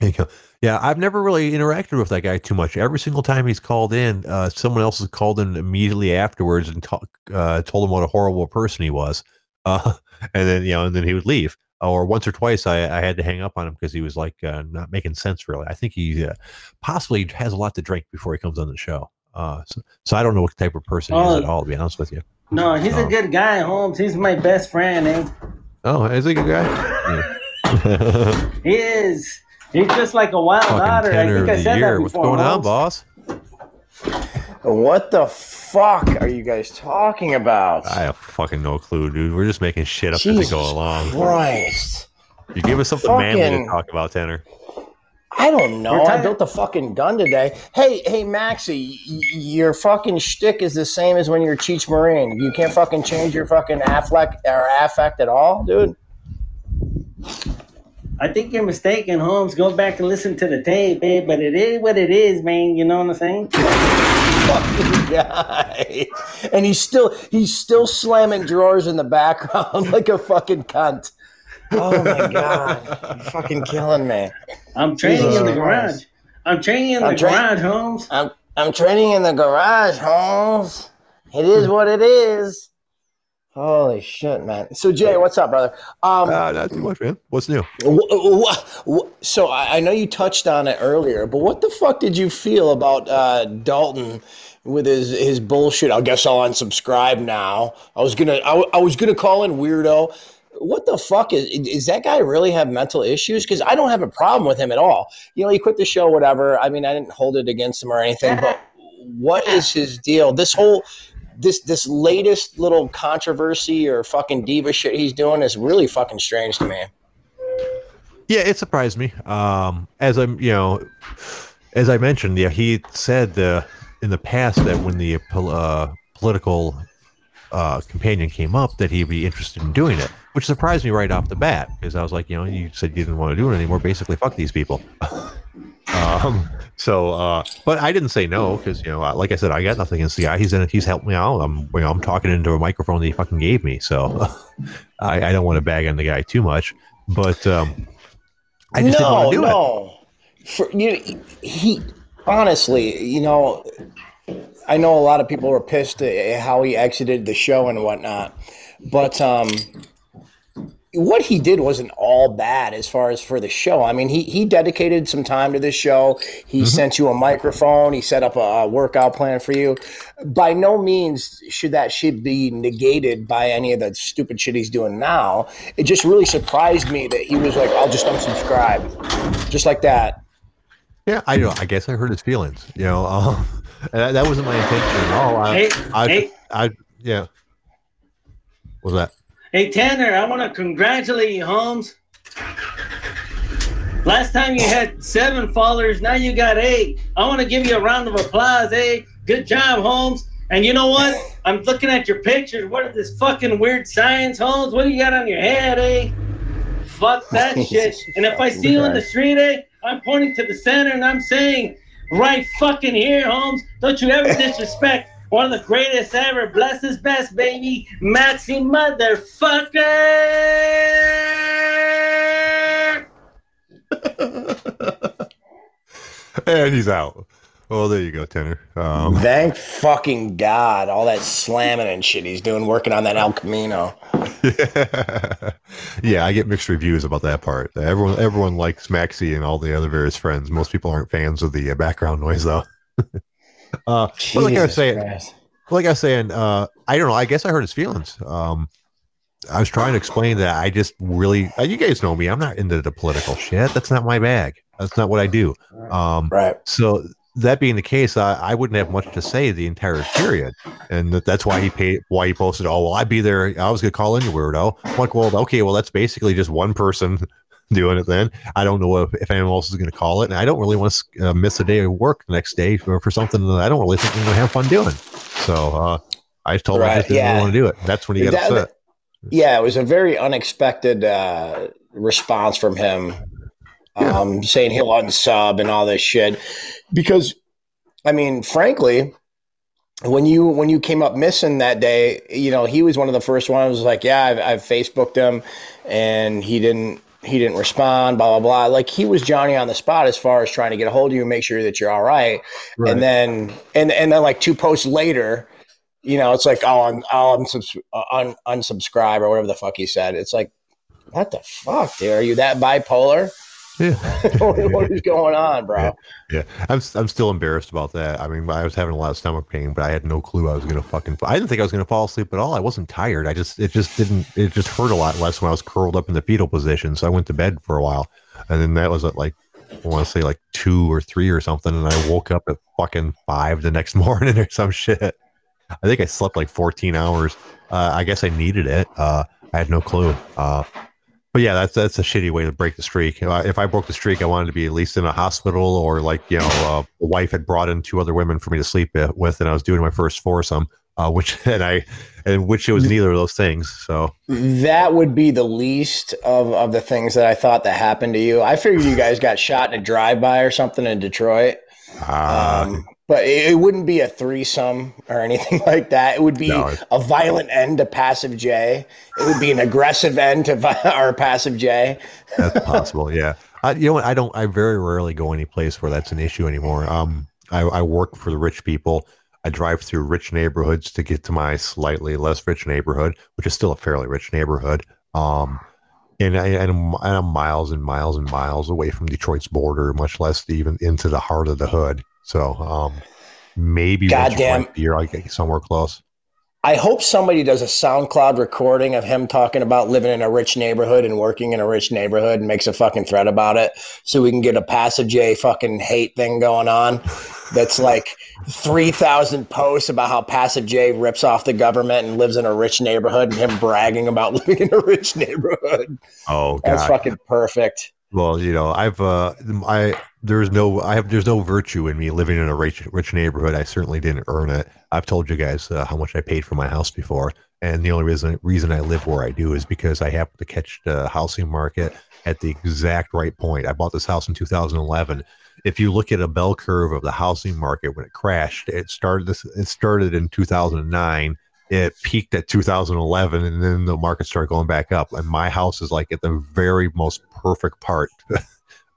There you go. Yeah, I've never really interacted with that guy too much. Every single time he's called in, uh, someone else has called in immediately afterwards and talk, uh, told him what a horrible person he was, uh, and then you know, and then he would leave. Or once or twice, I, I had to hang up on him because he was like uh, not making sense. Really, I think he uh, possibly has a lot to drink before he comes on the show. Uh, so, so I don't know what type of person he is Oh. at all. To be honest with you. no, he's a Oh. good guy, Holmes. He's my best friend, eh? Oh, is he a good guy? Yeah. He is. He's just like a wild Fucking otter. I think I said year. that What's before. going on, boss? What the fuck are you guys talking about? I have fucking no clue, dude. We're just making shit up as we go along. Christ. You give us something manly to talk about, Tanner. I don't know. I built a fucking gun today. Hey, hey, Maxie, y- your fucking shtick is the same as when you're Cheech Marin. You can't fucking change your fucking affect or affect at all, dude. I think you're mistaken, Holmes. Go back and listen to the tape, eh? But it is what it is, man. You know what I'm saying? Fucking guy, and he's still he's still slamming drawers in the background like a fucking cunt. Oh my god, you're fucking killing me. I'm training Jesus in the garage. Christ. I'm training in I'm the garage, Holmes. I'm I'm training in the garage, Holmes. It is what it is. Holy shit, man. So Jay, what's up, brother? Um, Uh, not too much, man. What's new? wh- wh- wh- so I I know you touched on it earlier, but what the fuck did you feel about uh, Dalton with his his bullshit? I guess I'll unsubscribe now. I was gonna I, w- I was gonna call in weirdo. What the fuck is is that guy really have mental issues? Because I don't have a problem with him at all. You know, he quit the show, whatever. I mean, I didn't hold it against him or anything, but what is his deal? This whole this this latest little controversy or fucking diva shit he's doing is really fucking strange to me. Yeah, it surprised me. Um, as I'm, you know, as I mentioned, yeah, he said uh, in the past that when the uh, political uh, companion came up, that he'd be interested in doing it, which surprised me right off the bat because I was like, you know, you said you didn't want to do it anymore. Basically, fuck these people. um, so, uh, but I didn't say no because you know, like I said, I got nothing against the guy. He's in it. He's helped me out. I'm, you know, I'm talking into a microphone that he fucking gave me. So, I, I don't want to bag on the guy too much, but. Um, I just didn't want to do it. no. For, you, he honestly, you know, I know a lot of people were pissed at how he exited the show and whatnot, but um, what he did wasn't all bad as far as for the show. I mean, he he dedicated some time to this show. He Mhm. sent you a microphone. He set up a, a workout plan for you. By no means should that shit be negated by any of the stupid shit he's doing now. It just really surprised me that he was like, "I'll just unsubscribe," just like that. Yeah, I know. I guess I hurt his feelings. You know, and that, that wasn't my intention at all. I, Hey, I, hey, I, yeah. What was that? Hey, Tanner, I want to congratulate you, Holmes. Last time you had seven followers, now you got eight. I want to give you a round of applause, eh? Good job, Holmes. And you know what? I'm looking at your pictures. What is this fucking weird science, Holmes? What do you got on your head, eh? Fuck that shit. And if I see you in the street, eh, I'm pointing to the center and I'm saying, right fucking here, Holmes. Don't you ever disrespect one of the greatest ever. Bless his best, baby. Maxi motherfucker. And he's out. Well, there you go, Tanner. Um, Thank fucking God! All that slamming and shit he's doing, working on that El Camino. yeah, I get mixed reviews about that part. Everyone, everyone likes Maxie and all the other various friends. Most people aren't fans of the uh, background noise, though. uh, but like I was saying, Christ. like I was saying, uh, I don't know. I guess I hurt his feelings. Um, I was trying to explain that I just really, uh, you guys know me. I'm not into the political shit. That's not my bag. That's not what I do. Um, right. so that being the case, I, I wouldn't have much to say the entire period, and that, that's why he paid. Why he posted, "Oh well, I'd be there. I was gonna call in you weirdo." I'm like, well, okay, well that's basically just one person doing it. Then I don't know if, if anyone else is gonna call it, and I don't really want to uh, miss a day of work the next day for, for something that I don't really think I'm gonna have fun doing. So uh, I told him I just didn't yeah. want to do it. That's when he got That- upset. Yeah, it was a very unexpected uh, response from him, Yeah. um, saying he'll unsub and all this shit. Because, I mean, frankly, when you when you came up missing that day, you know, he was one of the first ones. Like, yeah, I've, I've Facebooked him, and he didn't he didn't respond. Blah blah blah. Like he was Johnny on the spot as far as trying to get a hold of you, and make sure that you're all right. Right. And then and and then like two posts later, you know, it's like oh, I'm, I'll unsubs- uh, un, unsubscribe or whatever the fuck he said. It's like, what the fuck, dude? Are you that bipolar? Yeah. what, what is going on, bro? Yeah, I'm I'm still embarrassed about that. I mean, I was having a lot of stomach pain, but I had no clue I was gonna fucking. I didn't think I was gonna fall asleep at all. I wasn't tired. I just it just didn't. It just hurt a lot less when I was curled up in the fetal position. So I went to bed for a while, and then that was at like I want to say like two or three or something, and I woke up at fucking five the next morning or some shit. I think I slept like 14 hours. Uh, I guess I needed it. Uh, I had no clue. Uh, but yeah, that's that's a shitty way to break the streak. If I, if I broke the streak, I wanted to be at least in a hospital or like you know, uh, a wife had brought in two other women for me to sleep with, and I was doing my first foursome, uh, which and I and which it was neither of those things. So That would be the least of, of the things that I thought that happened to you. I figured you guys got shot in a drive by or something in Detroit. uh, Um, but it, it wouldn't be a threesome or anything like that. It would be No, a violent end to Passive J. It would be an aggressive end to vi- our Passive J. That's possible. Yeah. I, you know what? I don't. I very rarely go any place where that's an issue anymore. Um, I, I work for the rich people. I drive through rich neighborhoods to get to my slightly less rich neighborhood, which is still a fairly rich neighborhood. Um, and I and I'm, and I'm miles and miles and miles away from Detroit's border, much less even into the heart of the hood. So, um, maybe Goddamn. year I get somewhere close. I hope somebody does a SoundCloud recording of him talking about living in a rich neighborhood and working in a rich neighborhood and makes a fucking thread about it so we can get a Passive J fucking hate thing going on. That's like 3,000 posts about how Passive J rips off the government and lives in a rich neighborhood and him bragging about living in a rich neighborhood. Oh That's fucking perfect. Well, you know, I've uh, I there's no I have there's no virtue in me living in a rich rich neighborhood. I certainly didn't earn it. I've told you guys uh, how much I paid for my house before, and the only reason reason I live where I do is because I happen to catch the housing market at the exact right point. I bought this house in 2011. If you look at a bell curve of the housing market when it crashed, it started this it started in 2009 it peaked at 2011 and then the market started going back up and my house is like at the very most perfect part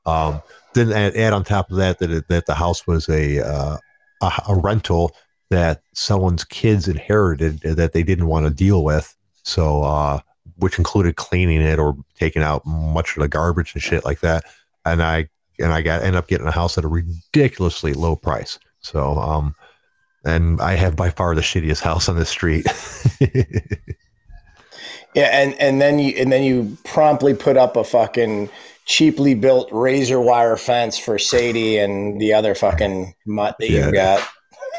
um then add, add on top of that that, it, that the house was a, uh, a a rental that someone's kids inherited that they didn't want to deal with so uh which included cleaning it or taking out much of the garbage and shit like that. And I and I got end up getting a house at a ridiculously low price. So um, and I have by far the shittiest house on the street. Yeah, and and then you and then you promptly put up a fucking cheaply built razor wire fence for Sadie and the other fucking mutt that Yeah. you got.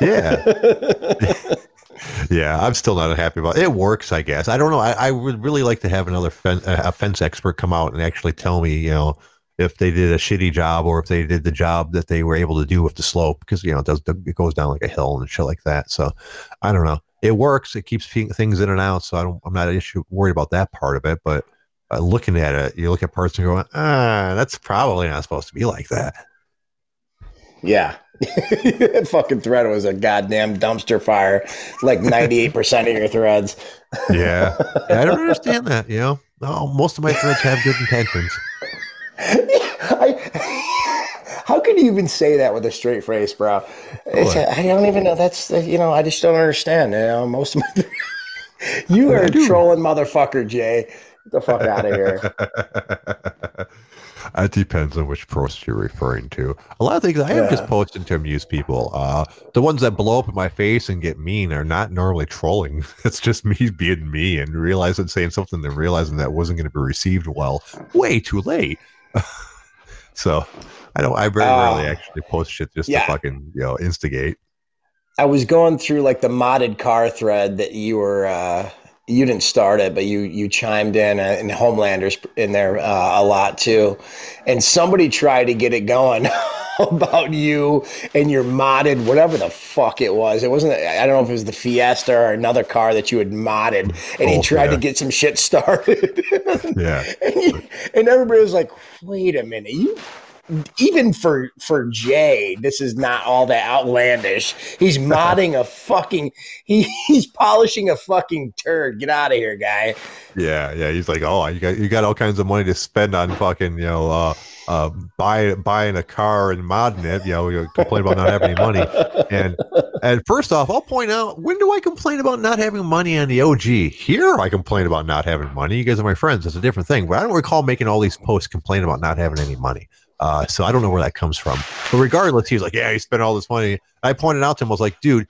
yeah. yeah, I'm still not happy about it. It works, I guess. I don't know. I, I would really like to have another fen- uh, a fence expert come out and actually tell me, you know, if they did a shitty job or if they did the job that they were able to do with the slope because you know it does it goes down like a hill and shit like that. So I don't know. It works. It keeps things in and out. So I don't. I'm not issue worried about that part of it. But uh, looking at it, you look at parts and going, ah, that's probably not supposed to be like that. Yeah. that fucking thread was a goddamn dumpster fire, like 98% of your threads. Yeah. I don't understand that. You know, no, most of my threads have good intentions. I, how can you even say that with a straight face, bro? I don't even know. That's, you know, I just don't understand. You know, most of my. you are a trolling motherfucker, Jay. The fuck out of here. it depends on which post you're referring to. A lot of things I am just posting to amuse people. Uh, the ones that blow up in my face and get mean are not normally trolling. It's just me being me and realizing saying something and realizing that wasn't going to be received well way too late. so I don't. I very rarely Oh. actually post shit just Yeah. to fucking you know instigate. I was going through like the modded car thread that you were uh you didn't start it, but you you chimed in uh, and Homelanders in there uh, a lot too, and somebody tried to get it going about you and your modded whatever the fuck it was. It wasn't. I don't know if it was the Fiesta or another car that you had modded, and he Oh, tried yeah. to get some shit started. Yeah. and, you- and everybody was like, "Wait a minute, you." Even for for Jay, this is not all that outlandish. He's modding a fucking he, he's polishing a fucking turd. Get out of here, guy. Yeah, yeah. He's like, oh, you got you got all kinds of money to spend on fucking, you know, uh, uh, buy, buying a car and modding it. You know, you complain about not having any money. And and first off, I'll point out when do I complain about not having money on the OG? Here, I complain about not having money. You guys are my friends. It's a different thing. But I don't recall making all these posts complaining about not having any money. Uh, so I don't know where that comes from. But regardless, he was like, yeah, he spent all this money. I pointed out to him, I was like, dude.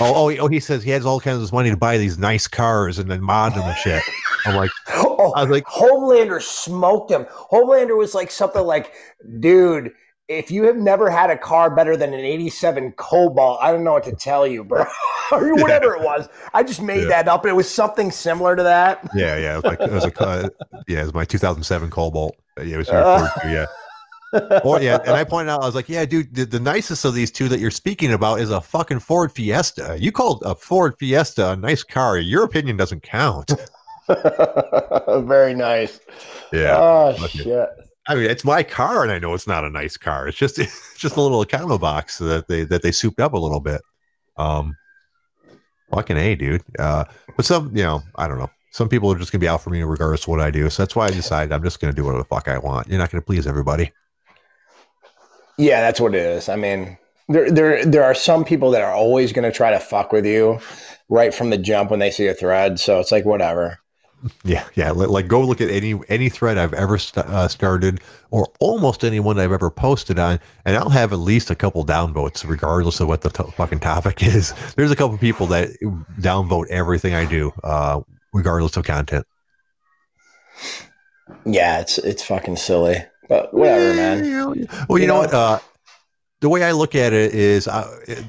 Oh, oh, he- oh, he says he has all kinds of money to buy these nice cars and then mod them and shit. I'm like, Oh, I was like, Homelander smoked him. Homelander was like something like, dude, if you have never had a car better than an 87 Cobalt, I don't know what to tell you, bro. or whatever it was. I just made Yeah. that up. It was something similar to that. yeah, yeah, it was, like, it was a, uh, yeah, it was my 2007 Cobalt. Yeah, it was to, yeah. Or yeah, and I pointed out, I was like, yeah, dude, the, the nicest of these two that you're speaking about is a fucking Ford Fiesta. You called a Ford Fiesta a nice car. Your opinion doesn't count. Very nice. Yeah. Oh, Okay. shit. I mean, it's my car, and I know it's not a nice car. It's just it's just a little account box that they that they souped up a little bit. Um, fucking a, dude. Uh, but some, you know, I don't know. Some people are just gonna be out for me regardless of what I do. So that's why I decided I'm just gonna do whatever the fuck I want. You're not gonna please everybody. Yeah, that's what it is. I mean, there there there are some people that are always going to try to fuck with you right from the jump when they see a thread. So it's like whatever. Yeah, yeah. Like, go look at any any thread I've ever st- uh, started, or almost any one I've ever posted on, and I'll have at least a couple downvotes, regardless of what the to- fucking topic is. There's a couple people that downvote everything I do, uh, regardless of content. Yeah, it's it's fucking silly, but whatever, man. Well, you, know, You know- what? Uh, the way I look at it is, uh, it,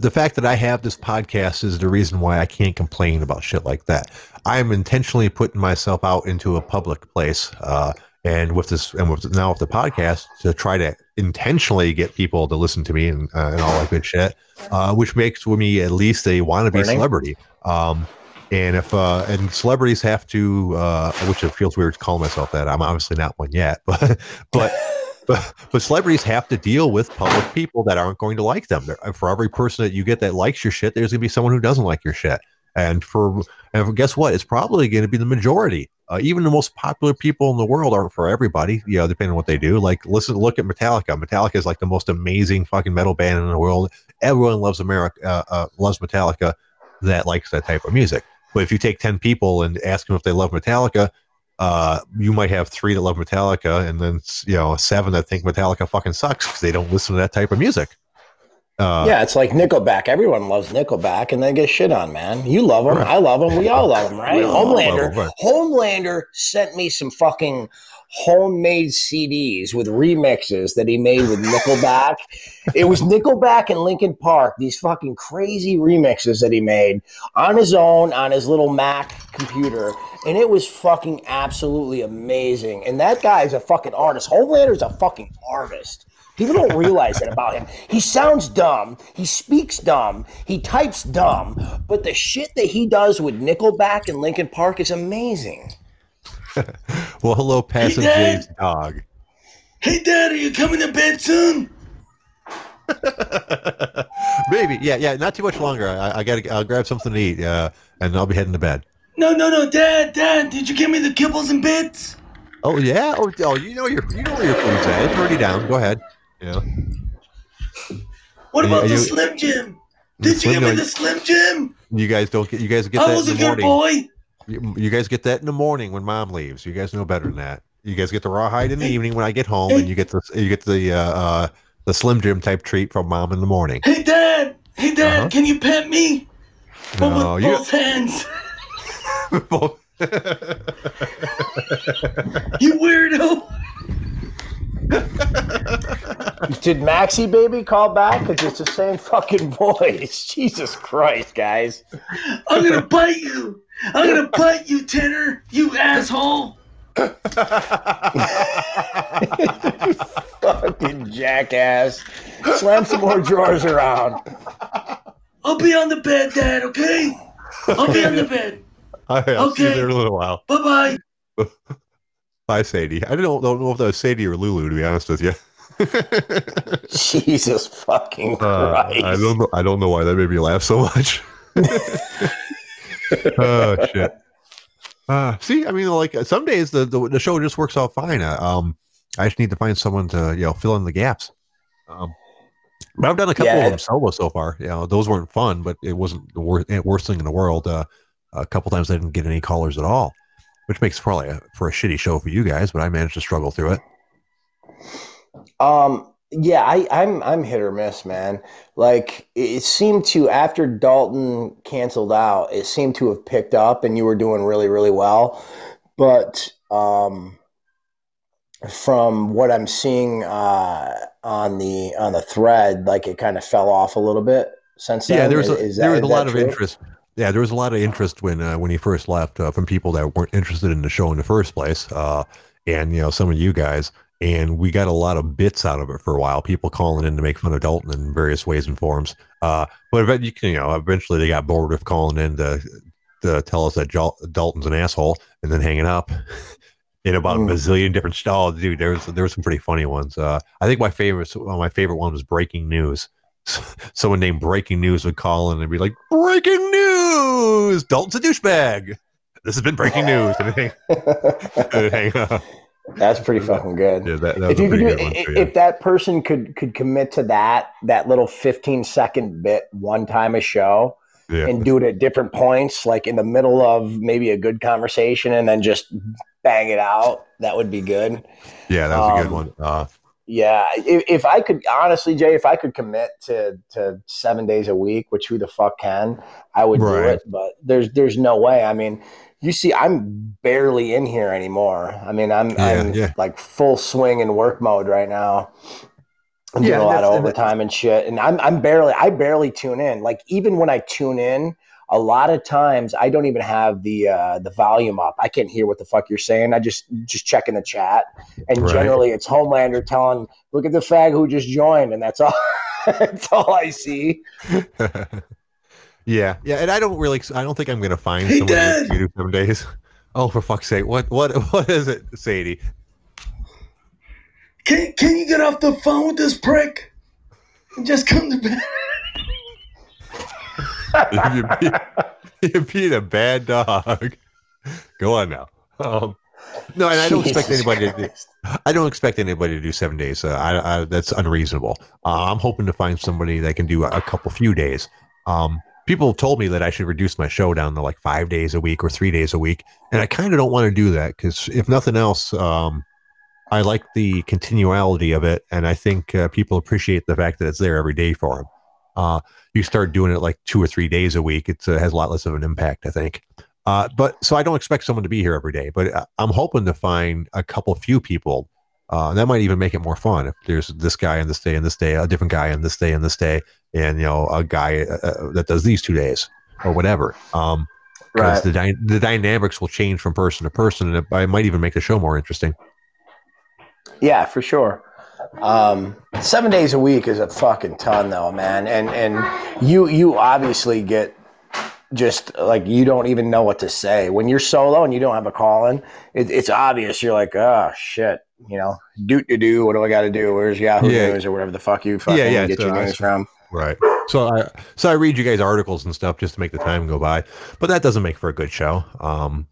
the fact that I have this podcast is the reason why I can't complain about shit like that. I'm intentionally putting myself out into a public place, uh, and with this, and with now with the podcast, to try to intentionally get people to listen to me and, uh, and all that good shit, uh, which makes me at least a wannabe Burning. celebrity. Um, and if uh, and celebrities have to, uh, which it feels weird to call myself that. I'm obviously not one yet, but but but but celebrities have to deal with public people that aren't going to like them. For every person that you get that likes your shit, there's going to be someone who doesn't like your shit. And for and for, guess what? It's probably going to be the majority. Uh, even the most popular people in the world aren't for everybody. You know, depending on what they do. Like, listen, look at Metallica. Metallica is like the most amazing fucking metal band in the world. Everyone loves America, uh, uh, loves Metallica. That likes that type of music. But if you take ten people and ask them if they love Metallica, uh, you might have three that love Metallica, and then you know seven that think Metallica fucking sucks because they don't listen to that type of music. Uh, yeah, it's like Nickelback. Everyone loves Nickelback, and they get shit on, man. You love them. Right. I love them. We all love them, right? Homelander. Them, right. Homelander sent me some fucking homemade CDs with remixes that he made with Nickelback. it was Nickelback and Linkin Park. These fucking crazy remixes that he made on his own on his little Mac computer, and it was fucking absolutely amazing. And that guy is a fucking artist. Homelander's a fucking artist. People don't realize that about him. He sounds dumb. He speaks dumb. He types dumb. But the shit that he does with Nickelback and Linkin Park is amazing. well, hello, Passive hey, J's dog. Hey, Dad, are you coming to bed soon? Maybe, yeah, yeah. Not too much longer. I, I gotta. I'll grab something to eat, uh, and I'll be heading to bed. No, no, no, Dad, Dad. Did you give me the kibbles and bits? Oh yeah. Oh, oh you know your, you know where your food's at. It's already down. Go ahead. Yeah. What about you, the Slim Jim? Did you give me the Slim Jim? You guys don't get. You guys get. I was a good boy. You, you, guys get that in the morning when mom leaves. You guys know better than that. You guys get the rawhide in the evening when I get home, and you get the you get the uh, uh, the Slim Jim type treat from mom in the morning. Hey, Dad. Hey, Dad. Uh-huh. Can you pet me? But no, with you... both hands. both. you weirdo. Did Maxie baby call back? Because it's the same fucking voice. Jesus Christ, guys. I'm gonna bite you. I'm gonna bite you, Tanner. You asshole. fucking jackass. Slam some more drawers around. I'll be on the bed, Dad. Okay. I'll be on the bed. I'll okay. see you there in a little while. Bye bye. Bye, Sadie. I don't, don't know if that was Sadie or Lulu, to be honest with you. Jesus fucking Christ! Uh, I don't know. I don't know why that made me laugh so much. oh shit! Uh, see, I mean, like some days the, the, the show just works out fine. Uh, um, I just need to find someone to you know fill in the gaps. Um, but I've done a couple yeah. of them solo so far. You know, those weren't fun, but it wasn't the worst, worst thing in the world. Uh, a couple times I didn't get any callers at all which makes probably a, for a shitty show for you guys, but I managed to struggle through it. Um, yeah, I, I'm I'm hit or miss, man. Like it seemed to after Dalton canceled out, it seemed to have picked up, and you were doing really really well. But um, from what I'm seeing uh, on the on the thread, like it kind of fell off a little bit since then. Yeah, there was a, is there was a lot of interest yeah, there was a lot of interest when uh, when he first left uh, from people that weren't interested in the show in the first place, uh, and you know some of you guys, and we got a lot of bits out of it for a while. People calling in to make fun of Dalton in various ways and forms. Uh, but you can, you know, eventually they got bored of calling in to to tell us that Dalton's an asshole, and then hanging up. in about mm. a bazillion different styles, dude. There was there were some pretty funny ones. Uh, I think my favorite, well, my favorite one was breaking news. someone named Breaking News would call in and be like, "Breaking news! Dalton's a douchebag. This has been breaking news." That's pretty fucking good. Yeah, that, that if you could do, one, if, yeah. if that person could could commit to that that little fifteen second bit one time a show. Yeah. And do it at different points, like in the middle of maybe a good conversation, and then just bang it out. That would be good. Yeah, that was um, a good um, one. Uh, yeah, if, if, I could honestly, Jay, if I could commit to to seven days a week, which who the fuck can, I would right. do it. But there's there's no way. I mean, you see, I'm barely in here anymore. I mean, I'm yeah, I'm yeah. like full swing in work mode right now. I'm doing yeah, a lot of overtime and shit, and I'm I'm barely I barely tune in. Like even when I tune in, a lot of times I don't even have the uh, the volume up. I can't hear what the fuck you're saying. I just just check in the chat, and right. generally it's Homelander telling, "Look at the fag who just joined," and that's all. that's all I see. yeah, yeah, and I don't really. I don't think I'm to find hey, someone Dad. to do seven days. Oh, for fuck's sake! What what what is it, Sadie? Can can you get off the phone with this prick and just come to bed? you're, being, you're, a bad dog. Go on now. Um, no, and I don't Jesus expect anybody Christ. to. Do, I don't expect anybody to do seven days. Uh, I, I, that's unreasonable. Uh, I'm hoping to find somebody that can do a, a couple few days. Um, people have told me that I should reduce my show down to like five days a week or three days a week, and I kind of don't want to do that because if nothing else, um, I like the continuality of it, and I think uh, people appreciate the fact that it's there every day for them. Uh, you start doing it like two or three days a week, it uh, has a lot less of an impact, I think. Uh, but so I don't expect someone to be here every day, but uh, I'm hoping to find a couple few people. Uh, that might even make it more fun if there's this guy on this day and this day, a different guy on this day and this day, and you know a guy uh, that does these two days or whatever. Um, because the dy- the dynamics will change from person to person, and it, it might even make the show more interesting. Yeah, for sure. Um, seven days a week is a fucking ton, though, man. And and you you obviously get just like you don't even know what to say when you're solo and you don't have a call in. It, it's obvious. You're like, oh shit, you know, do to do. What do I got to do? Where's Yahoo Yeah. News or whatever the fuck you fucking Yeah, yeah, get so your news from? Right. So I so I read you guys articles and stuff just to make the time go by, but that doesn't make for a good show. Um,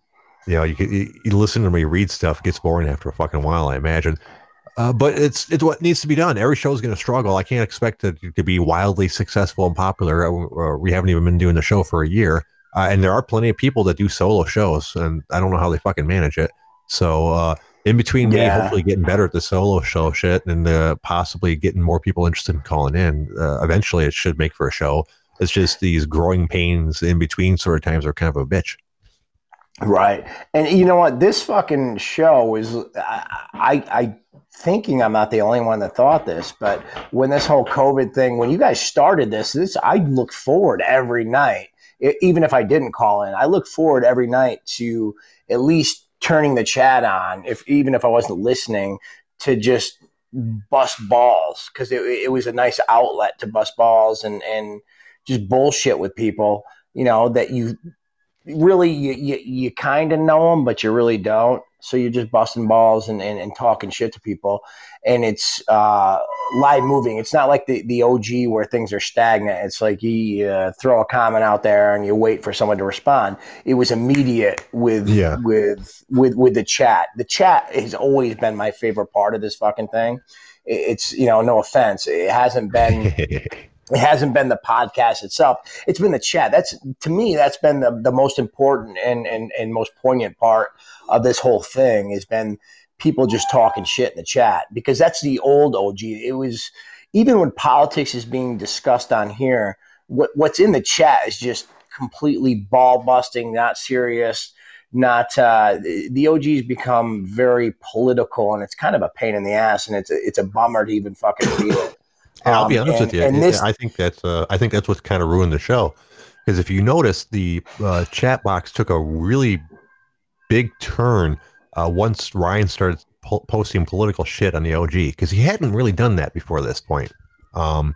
you know, you you, you listen to me read stuff it gets boring after a fucking while, I imagine. Uh, but it's it's what needs to be done. Every show is going to struggle. I can't expect it to be wildly successful and popular. Uh, uh, we haven't even been doing the show for a year, uh, and there are plenty of people that do solo shows, and I don't know how they fucking manage it. So uh, in between me Yeah. hopefully getting better at the solo show shit and uh, possibly getting more people interested in calling in, uh, eventually it should make for a show. It's just these growing pains in between sort of times are kind of a bitch. Right. And you know what? This fucking show is I, I I thinking I'm not the only one that thought this, but when this whole COVID thing, when you guys started this, this I look forward every night. Even if I didn't call in, I look forward every night to at least turning the chat on, if even if I wasn't listening, to just bust balls because it, it was a nice outlet to bust balls and and just bullshit with people. You know that you really you, you, you kind of know them but you really don't so you're just busting balls and, and, and talking shit to people. And it's uh, live moving. It's not like the, the og where things are stagnant. It's like you uh, throw a comment out there and you wait for someone to respond. It was immediate with Yeah. with with with the chat. The chat has always been my favorite part of this fucking thing. It's you know no offense. It hasn't been it hasn't been the podcast itself. It's been the chat. That's to me that's been the, the most important and, and and most poignant part of this whole thing has been people just talking shit in the chat because that's the old og it was even when politics is being discussed on here what, what's in the chat is just completely ball busting not serious not uh, the og's become very political and it's kind of a pain in the ass and it's a, it's a bummer to even fucking read it I'll be Um, honest and- with you. this- I think that's uh, I think that's what kind of ruined the show. Because if you notice, the uh, chat box took a really big turn uh, once Ryan started po- posting political shit on the OG because he hadn't really done that before this point. Um,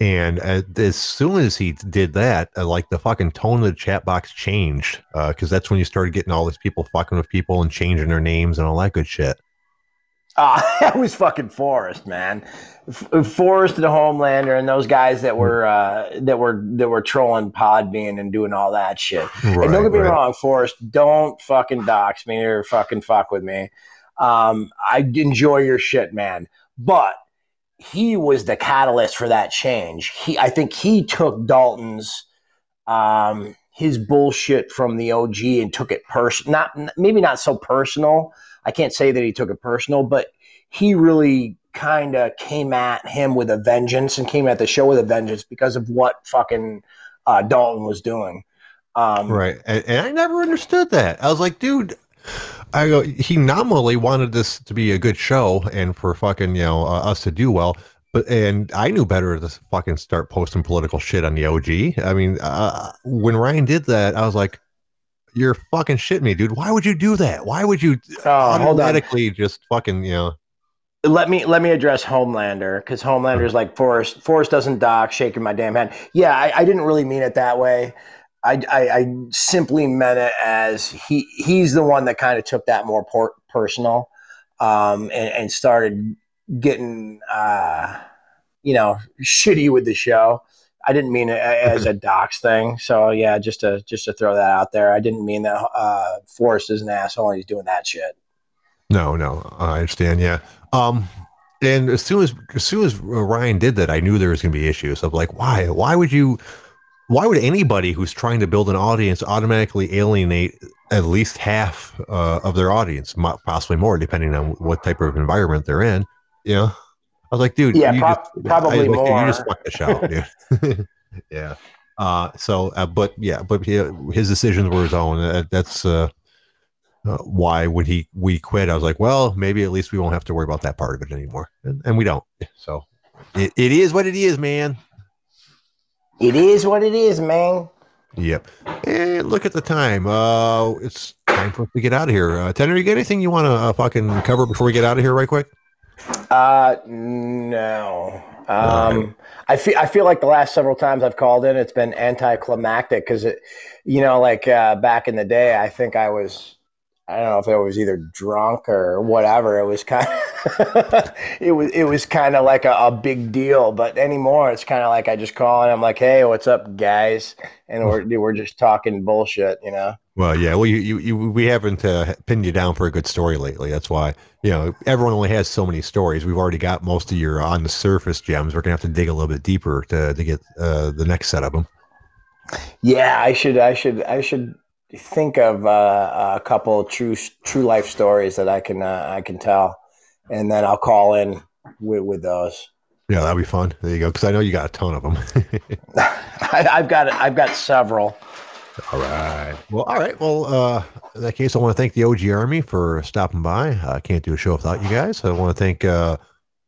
and uh, as soon as he did that, uh, like the fucking tone of the chat box changed because that's when you started getting all these people fucking with people and changing their names and all that good shit. Uh, that was fucking Forrest, man. F- Forrest and the Homelander and those guys that were uh, that were that were trolling Podbean and doing all that shit. and don't get me right. wrong, Forrest, don't fucking dox me or fucking fuck with me. Um, I enjoy your shit, man. But he was the catalyst for that change. He, I think, he took Dalton's um, his bullshit from the OG and took it personal. Not maybe not so personal. I can't say that he took it personal, but he really kind of came at him with a vengeance and came at the show with a vengeance because of what fucking uh, Dalton was doing. Um, Right. And, and I never understood that. I was like, dude, I go, he nominally wanted this to be a good show and for fucking, you know, uh, us to do well. But, and I knew better to fucking start posting political shit on the OG. I mean, uh, when Ryan did that, I was like, you're fucking shitting me, dude. Why would you do that? Why would you Oh, automatically just fucking, you know, let me let me address Homelander because Homelander's like Forrest. Forrest doesn't dock, shaking my damn head. Yeah, I, I didn't really mean it that way. I, I, I simply meant it as he he's the one that kind of took that more por- personal, um, and, and started getting uh, you know shitty with the show. I didn't mean it as a dox thing. So yeah, just to just to throw that out there, I didn't mean that uh, Forrest is an asshole and he's doing that shit. No, no, I understand. Yeah. Um, and as soon as as soon as Ryan did that, I knew there was going to be issues. of like, why? Why would you? why would anybody who's trying to build an audience automatically alienate at least half uh, of their audience, possibly more, depending on what type of environment they're in? You know, I was like, dude, Yeah, you prob- just, probably I was like, dude, You just fucked the show, dude. yeah. Uh, so, uh, but yeah, but he, his decisions were his own. Uh, that's uh, uh, why when he we quit, I was like, well, maybe at least we won't have to worry about that part of it anymore, and, and we don't. So, it, it is what it is, man. It is what it is, man. Yep. And look at the time. Uh, it's time for us to get out of here. Uh, Tanner, you got anything you want to uh, fucking cover before we get out of here, right quick? Uh, no. Um, I feel I feel like the last several times I've called in, it's been anticlimactic because it, you know, like uh, back in the day, I think I was, I don't know if it was either drunk or whatever. It was kind, of, it was it was kind of like a, a big deal. But anymore, it's kind of like I just call and I'm like, hey, what's up, guys? And we're we're just talking bullshit, you know. Well, yeah. Well, you, you, you we haven't uh, pinned you down for a good story lately. That's why you know everyone only has so many stories. We've already got most of your on the surface gems. We're gonna have to dig a little bit deeper to to get uh, the next set of them. Yeah, I should, I should, I should think of uh, a couple of true, true life stories that I can, uh, I can tell, and then I'll call in with, with those. Yeah, that'd be fun. There you go. Because I know you got a ton of them. I, I've got, I've got several. all right. Well, all right. Well, uh, in that case, I want to thank the OG Army for stopping by. I can't do a show without you guys. I want to thank uh,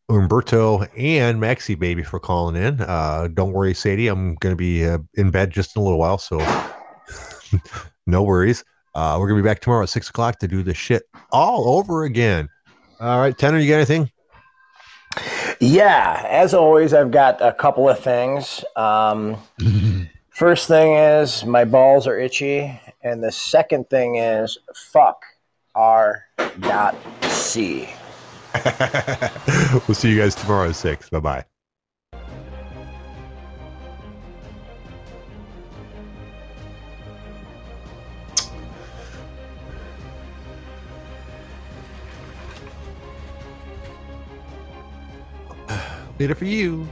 Umberto and Maxi Baby for calling in. Uh, don't worry, Sadie. I'm going to be uh, in bed just in a little while, so no worries. Uh, we're going to be back tomorrow at six o'clock to do the shit all over again. All right, Tanner, you got anything? Yeah, as always, I've got a couple of things. Um, first thing is my balls are itchy, and the second thing is fuck R dot C. we'll see you guys tomorrow at six. Bye bye. It for you.